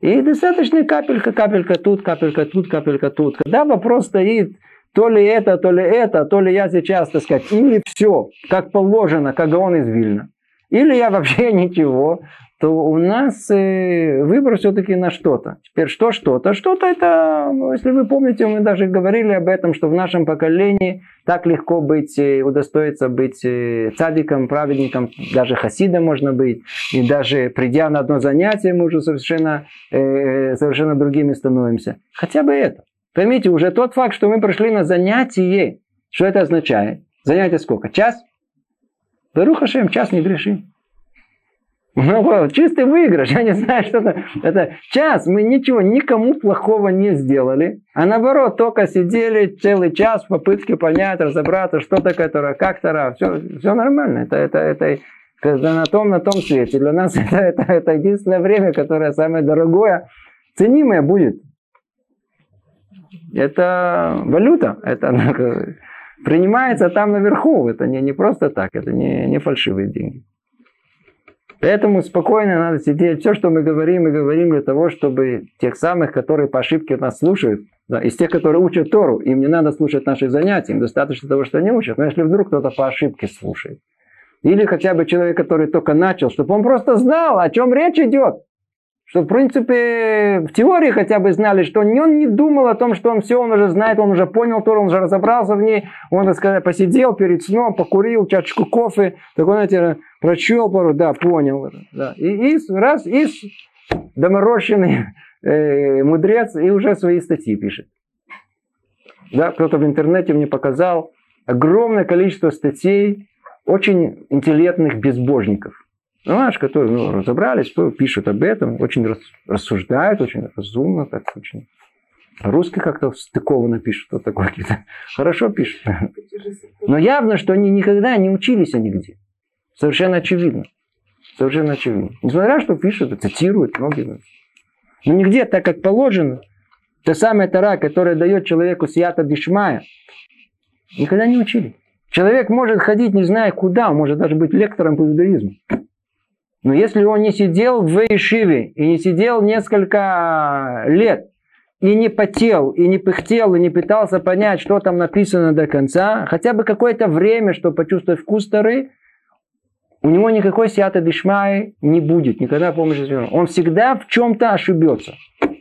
И достаточно капелька, капелька тут, капелька тут, капелька тут. Когда вопрос стоит, то ли это, то ли это, то ли я сейчас, так сказать, или все, как положено, как он из Вильна, или я вообще ничего, то у нас э, выбор все-таки на что-то. Теперь что что-то? Что-то это, ну, если вы помните, мы даже говорили об этом, что в нашем поколении так легко быть, э, удостоиться быть э, цадиком, праведником, даже хасидом можно быть. И даже придя на одно занятие, мы уже совершенно, совершенно другими становимся. Хотя бы это. Поймите, уже тот факт, что мы пришли на занятие, что это означает? Занятие сколько? Час? Барухашем, час не грешим. Ну, чистый выигрыш, я не знаю, что это. Это час, мы ничего, никому плохого не сделали, а наоборот, только сидели целый час в попытке понять, разобраться, что такое Тора, как Тора, все, все нормально. Это, это, это, это на том, на том свете. Для нас это, это, это единственное время, которое самое дорогое, ценимое будет. Это валюта, это принимается там наверху, это не, не просто так, это не, не фальшивые деньги. Поэтому спокойно надо сидеть. Все, что мы говорим, мы говорим для того, чтобы тех самых, которые по ошибке нас слушают, да, из тех, которые учат Тору, им не надо слушать наши занятия, им достаточно того, что они учат. Но если вдруг кто-то по ошибке слушает, или хотя бы человек, который только начал, чтобы он просто знал, о чем речь идет. Что, в принципе, в теории хотя бы знали, что он не думал о том, что он все, он уже знает, он уже понял Тору, он уже разобрался в ней, он, так сказать, посидел перед сном, покурил чашечку кофе, так он, знаете, прочел пару, да, понял. Да. И, и раз, и доморощенный э, мудрец, и уже свои статьи пишет. Да, кто-то в интернете мне показал огромное количество статей очень интеллектных безбожников. Знаешь, которые ну, разобрались, пишут об этом, очень рассуждают, очень разумно, так очень Русский как-то стыкованно пишет, вот такой какие-то. Хорошо пишет. Но явно, что они никогда не учились нигде. Совершенно очевидно. Совершенно очевидно. Несмотря что пишут, цитируют многие. Но нигде, так как положено, та самая Тара, которая дает человеку сията дишмая, никогда не учили. Человек может ходить не зная куда, он может даже быть лектором по иудаизму. Но если он не сидел в Ишиве и не сидел несколько лет, и не потел, и не пыхтел, и не пытался понять, что там написано до конца, хотя бы какое-то время, чтобы почувствовать вкус Тары, у него никакой сиата дишмай не будет, никогда помощи Он всегда в чем-то ошибется.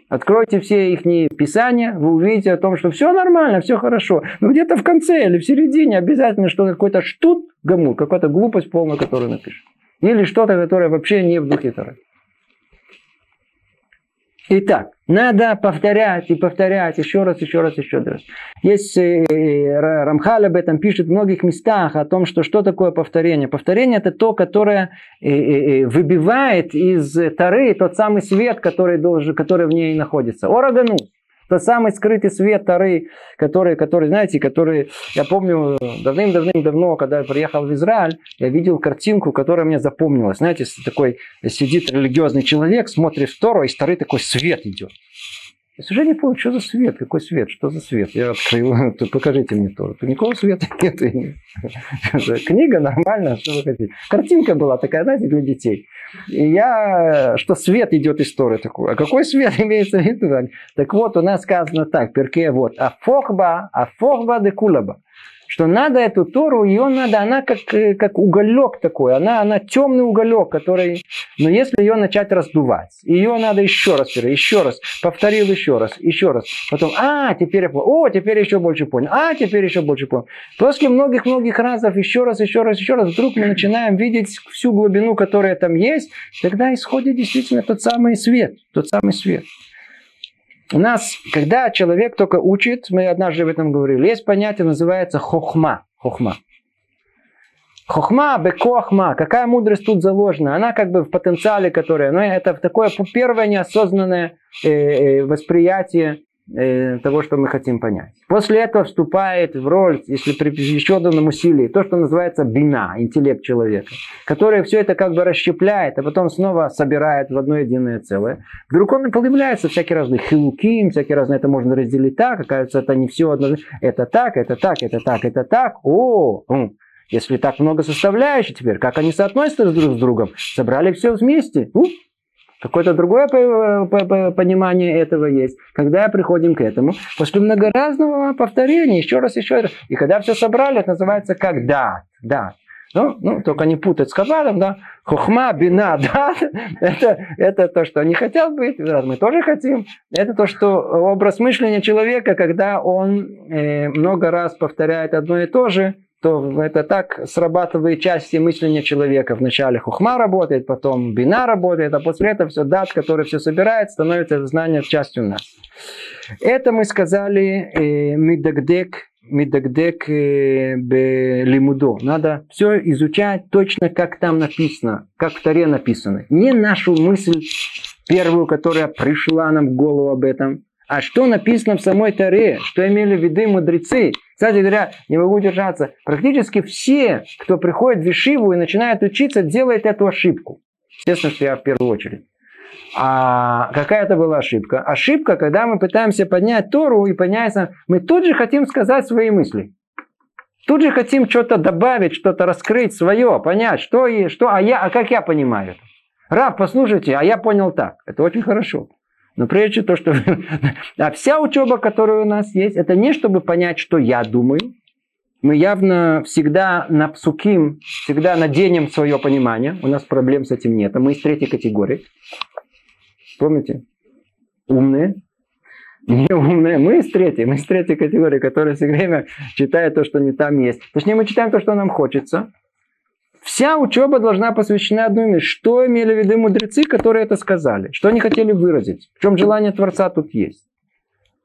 Откройте все их писания, вы увидите о том, что все нормально, все хорошо. Но где-то в конце или в середине обязательно что какой-то штут гамур, какая-то глупость полная, которую напишет. Или что-то, которое вообще не в духе Торы. Итак, надо повторять и повторять еще раз, еще раз, еще раз. Есть э, Рамхаль об этом пишет в многих местах о том, что что такое повторение. Повторение это то, которое э, э, выбивает из Тары тот самый свет, который, должен, который в ней находится. Орагану. Тот самый скрытый свет Тары, который, который, знаете, который, я помню, давным-давным-давно, когда я приехал в Израиль, я видел картинку, которая мне запомнилась. Знаете, такой сидит религиозный человек, смотрит в Тору, и с Тары такой свет идет. Я уже не помню, что за свет, какой свет, что за свет. Я открыл, покажите мне тоже. Никакого света нет. Книга нормальная, что вы хотите. Картинка была такая, знаете, для детей. И я, что свет идет из Торы такой. А какой свет имеется в виду? Так вот, у нас сказано так, перке вот, а фохба, а фохба де кулаба что надо эту Тору, ее надо, она как, э, как уголек такой, она, она темный уголек, который, но если ее начать раздувать, ее надо еще раз, еще раз, повторил еще раз, еще раз, потом, а, теперь я понял, о, теперь еще больше понял, а, теперь еще больше понял. После многих-многих разов, еще раз, еще раз, еще раз, вдруг мы начинаем видеть всю глубину, которая там есть, тогда исходит действительно тот самый свет, тот самый свет. У нас, когда человек только учит, мы однажды об этом говорили, есть понятие, называется хохма. Хохма. Хохма, бекохма, какая мудрость тут заложена? Она как бы в потенциале, которая, ну, это такое первое неосознанное э, э, восприятие Э, того, что мы хотим понять. После этого вступает в роль, если при еще данном усилии, то, что называется бина, интеллект человека, который все это как бы расщепляет, а потом снова собирает в одно единое целое. Вдруг он появляется всякие разные хилуки, всякие разные, это можно разделить так, оказывается, это не все одно, это так, это так, это так, это так, о, если так много составляющих теперь, как они соотносятся друг с другом? Собрали все вместе. У, Какое-то другое понимание этого есть. Когда приходим к этому, после многоразного повторения, еще раз, еще раз. И когда все собрали, это называется как да, да. Ну, ну, только не путать с Хабадом, да. Хухма, бина, да. Это, это то, что они хотят быть, мы тоже хотим. Это то, что образ мышления человека, когда он э, много раз повторяет одно и то же, то это так срабатывает части мышления человека. Вначале хухма работает, потом бина работает, а после этого все дат, который все собирает, становится знание частью нас. Это мы сказали э, мидагдек, мидагдек э, лимудо. Надо все изучать точно, как там написано, как в Таре написано. Не нашу мысль первую, которая пришла нам в голову об этом, а что написано в самой Таре, что имели в виду мудрецы. Кстати говоря, не могу удержаться, практически все, кто приходит в Вишиву и начинает учиться, делают эту ошибку. Естественно, что я в первую очередь. А какая это была ошибка? Ошибка, когда мы пытаемся поднять Тору и понять, мы тут же хотим сказать свои мысли. Тут же хотим что-то добавить, что-то раскрыть свое, понять, что и что, а я, а как я понимаю это. Раб, послушайте, а я понял так. Это очень хорошо. Но прежде то, что... а вся учеба, которая у нас есть, это не чтобы понять, что я думаю. Мы явно всегда на псуким, всегда наденем свое понимание. У нас проблем с этим нет. А мы из третьей категории. Помните? Умные. Не умные. Мы из третьей. Мы из третьей категории, которая все время читает то, что не там есть. Точнее, мы читаем то, что нам хочется. Вся учеба должна посвящена одной вещи. Что имели в виду мудрецы, которые это сказали? Что они хотели выразить? В чем желание Творца тут есть?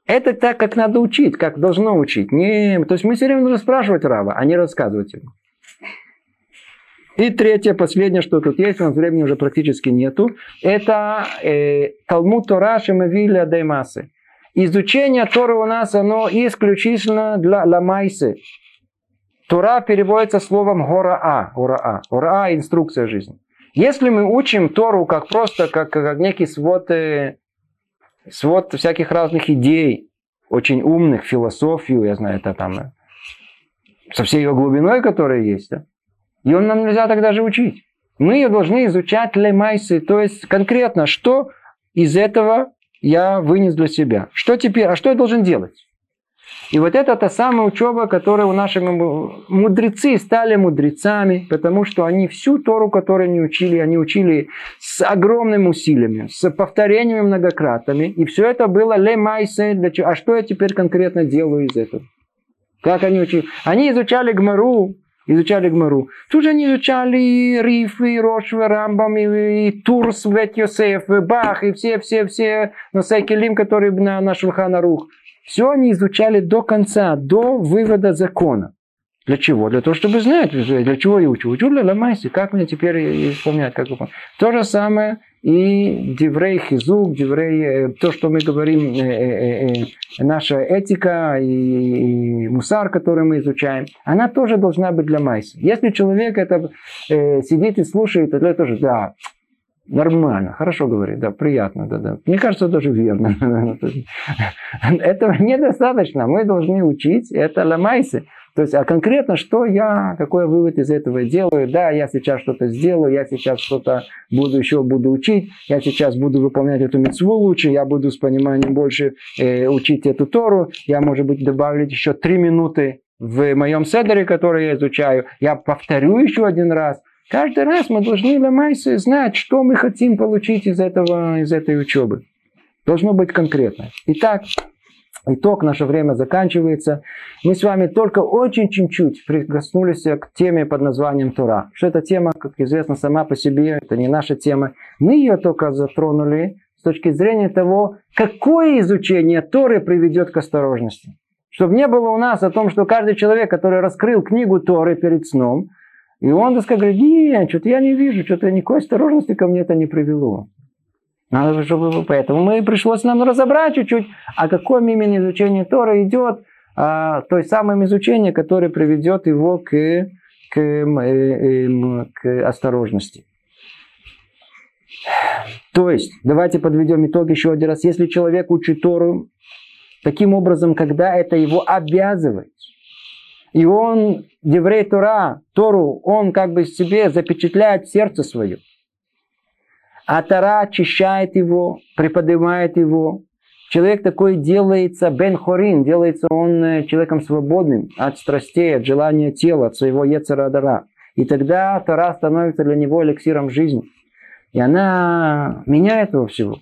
Это так, как надо учить, как должно учить. Не, то есть мы все время должны спрашивать Рава, а не рассказывать ему. И третье, последнее, что тут есть, у нас времени уже практически нету, это э, Талмуд Тора Шемавиля Даймасы. Изучение Торы у нас, оно исключительно для ламайсы, Тура переводится словом гораа. Гораа. Гораа – инструкция жизни. Если мы учим Тору как просто, как, как некий свод, э, свод всяких разных идей, очень умных, философию, я знаю, это там, э, со всей ее глубиной, которая есть, да? ее нам нельзя тогда же учить. Мы ее должны изучать лемайсы, то есть конкретно, что из этого я вынес для себя. Что теперь, а что я должен делать? И вот это та самая учеба, которая у наших мудрецы стали мудрецами, потому что они всю Тору, которую они учили, они учили с огромными усилиями, с повторениями многократными. И все это было ле майсе. А что я теперь конкретно делаю из этого? Как они учили? Они изучали Гмару, изучали Гмару. Тут же они изучали Риф, и Рошвы, Рамбам, и, и Турс, Вет Йосеф, и Бах, и все-все-все Носайкелим, которые на, на Шулхана Рух. Все они изучали до конца, до вывода закона. Для чего? Для того, чтобы знать, для чего я учу. Учу для ламайси, как мне теперь исполнять, как выполнять. То же самое и диврей хизук, диврей, э, то, что мы говорим, э, э, наша этика и, мусар, который мы изучаем, она тоже должна быть для майси. Если человек это сидит и слушает, то это тоже, да, Нормально, хорошо говорит, да, приятно, да, да. Мне кажется, даже верно. Этого недостаточно. Мы должны учить это ламайсы. То есть, а конкретно, что я, какой вывод из этого делаю? Да, я сейчас что-то сделаю, я сейчас что-то буду еще буду учить, я сейчас буду выполнять эту мецву лучше, я буду с пониманием больше э, учить эту Тору, я, может быть, добавить еще три минуты в моем седере, который я изучаю. Я повторю еще один раз. Каждый раз мы должны ломайся знать, что мы хотим получить из, этого, из этой учебы. Должно быть конкретно. Итак, итог, наше время заканчивается. Мы с вами только очень чуть-чуть прикоснулись к теме под названием Тора. Что эта тема, как известно, сама по себе, это не наша тема. Мы ее только затронули с точки зрения того, какое изучение Торы приведет к осторожности. Чтобы не было у нас о том, что каждый человек, который раскрыл книгу Торы перед сном, и он так сказать, говорит, нет, что-то я не вижу, что-то никакой осторожности ко мне это не привело. Надо, чтобы... Поэтому мы пришлось нам разобрать чуть-чуть, о каком именно изучении Тора идет, а, то есть самое изучение, которое приведет его к, к, э, э, к осторожности. То есть, давайте подведем итог еще один раз. Если человек учит Тору таким образом, когда это его обязывает, и он, еврей Тора, Тору, он как бы себе запечатляет сердце свое, а Тора очищает его, приподнимает его. Человек такой делается бен хорин, делается он э, человеком свободным от страстей, от желания тела, от своего ецарадара. И тогда Тора становится для него эликсиром жизни. И она меняет его всего.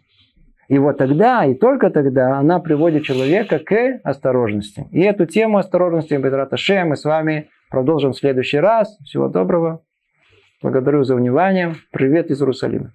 И вот тогда, и только тогда она приводит человека к осторожности. И эту тему осторожности Бедрата Ше мы с вами продолжим в следующий раз. Всего доброго. Благодарю за внимание. Привет из Иерусалима.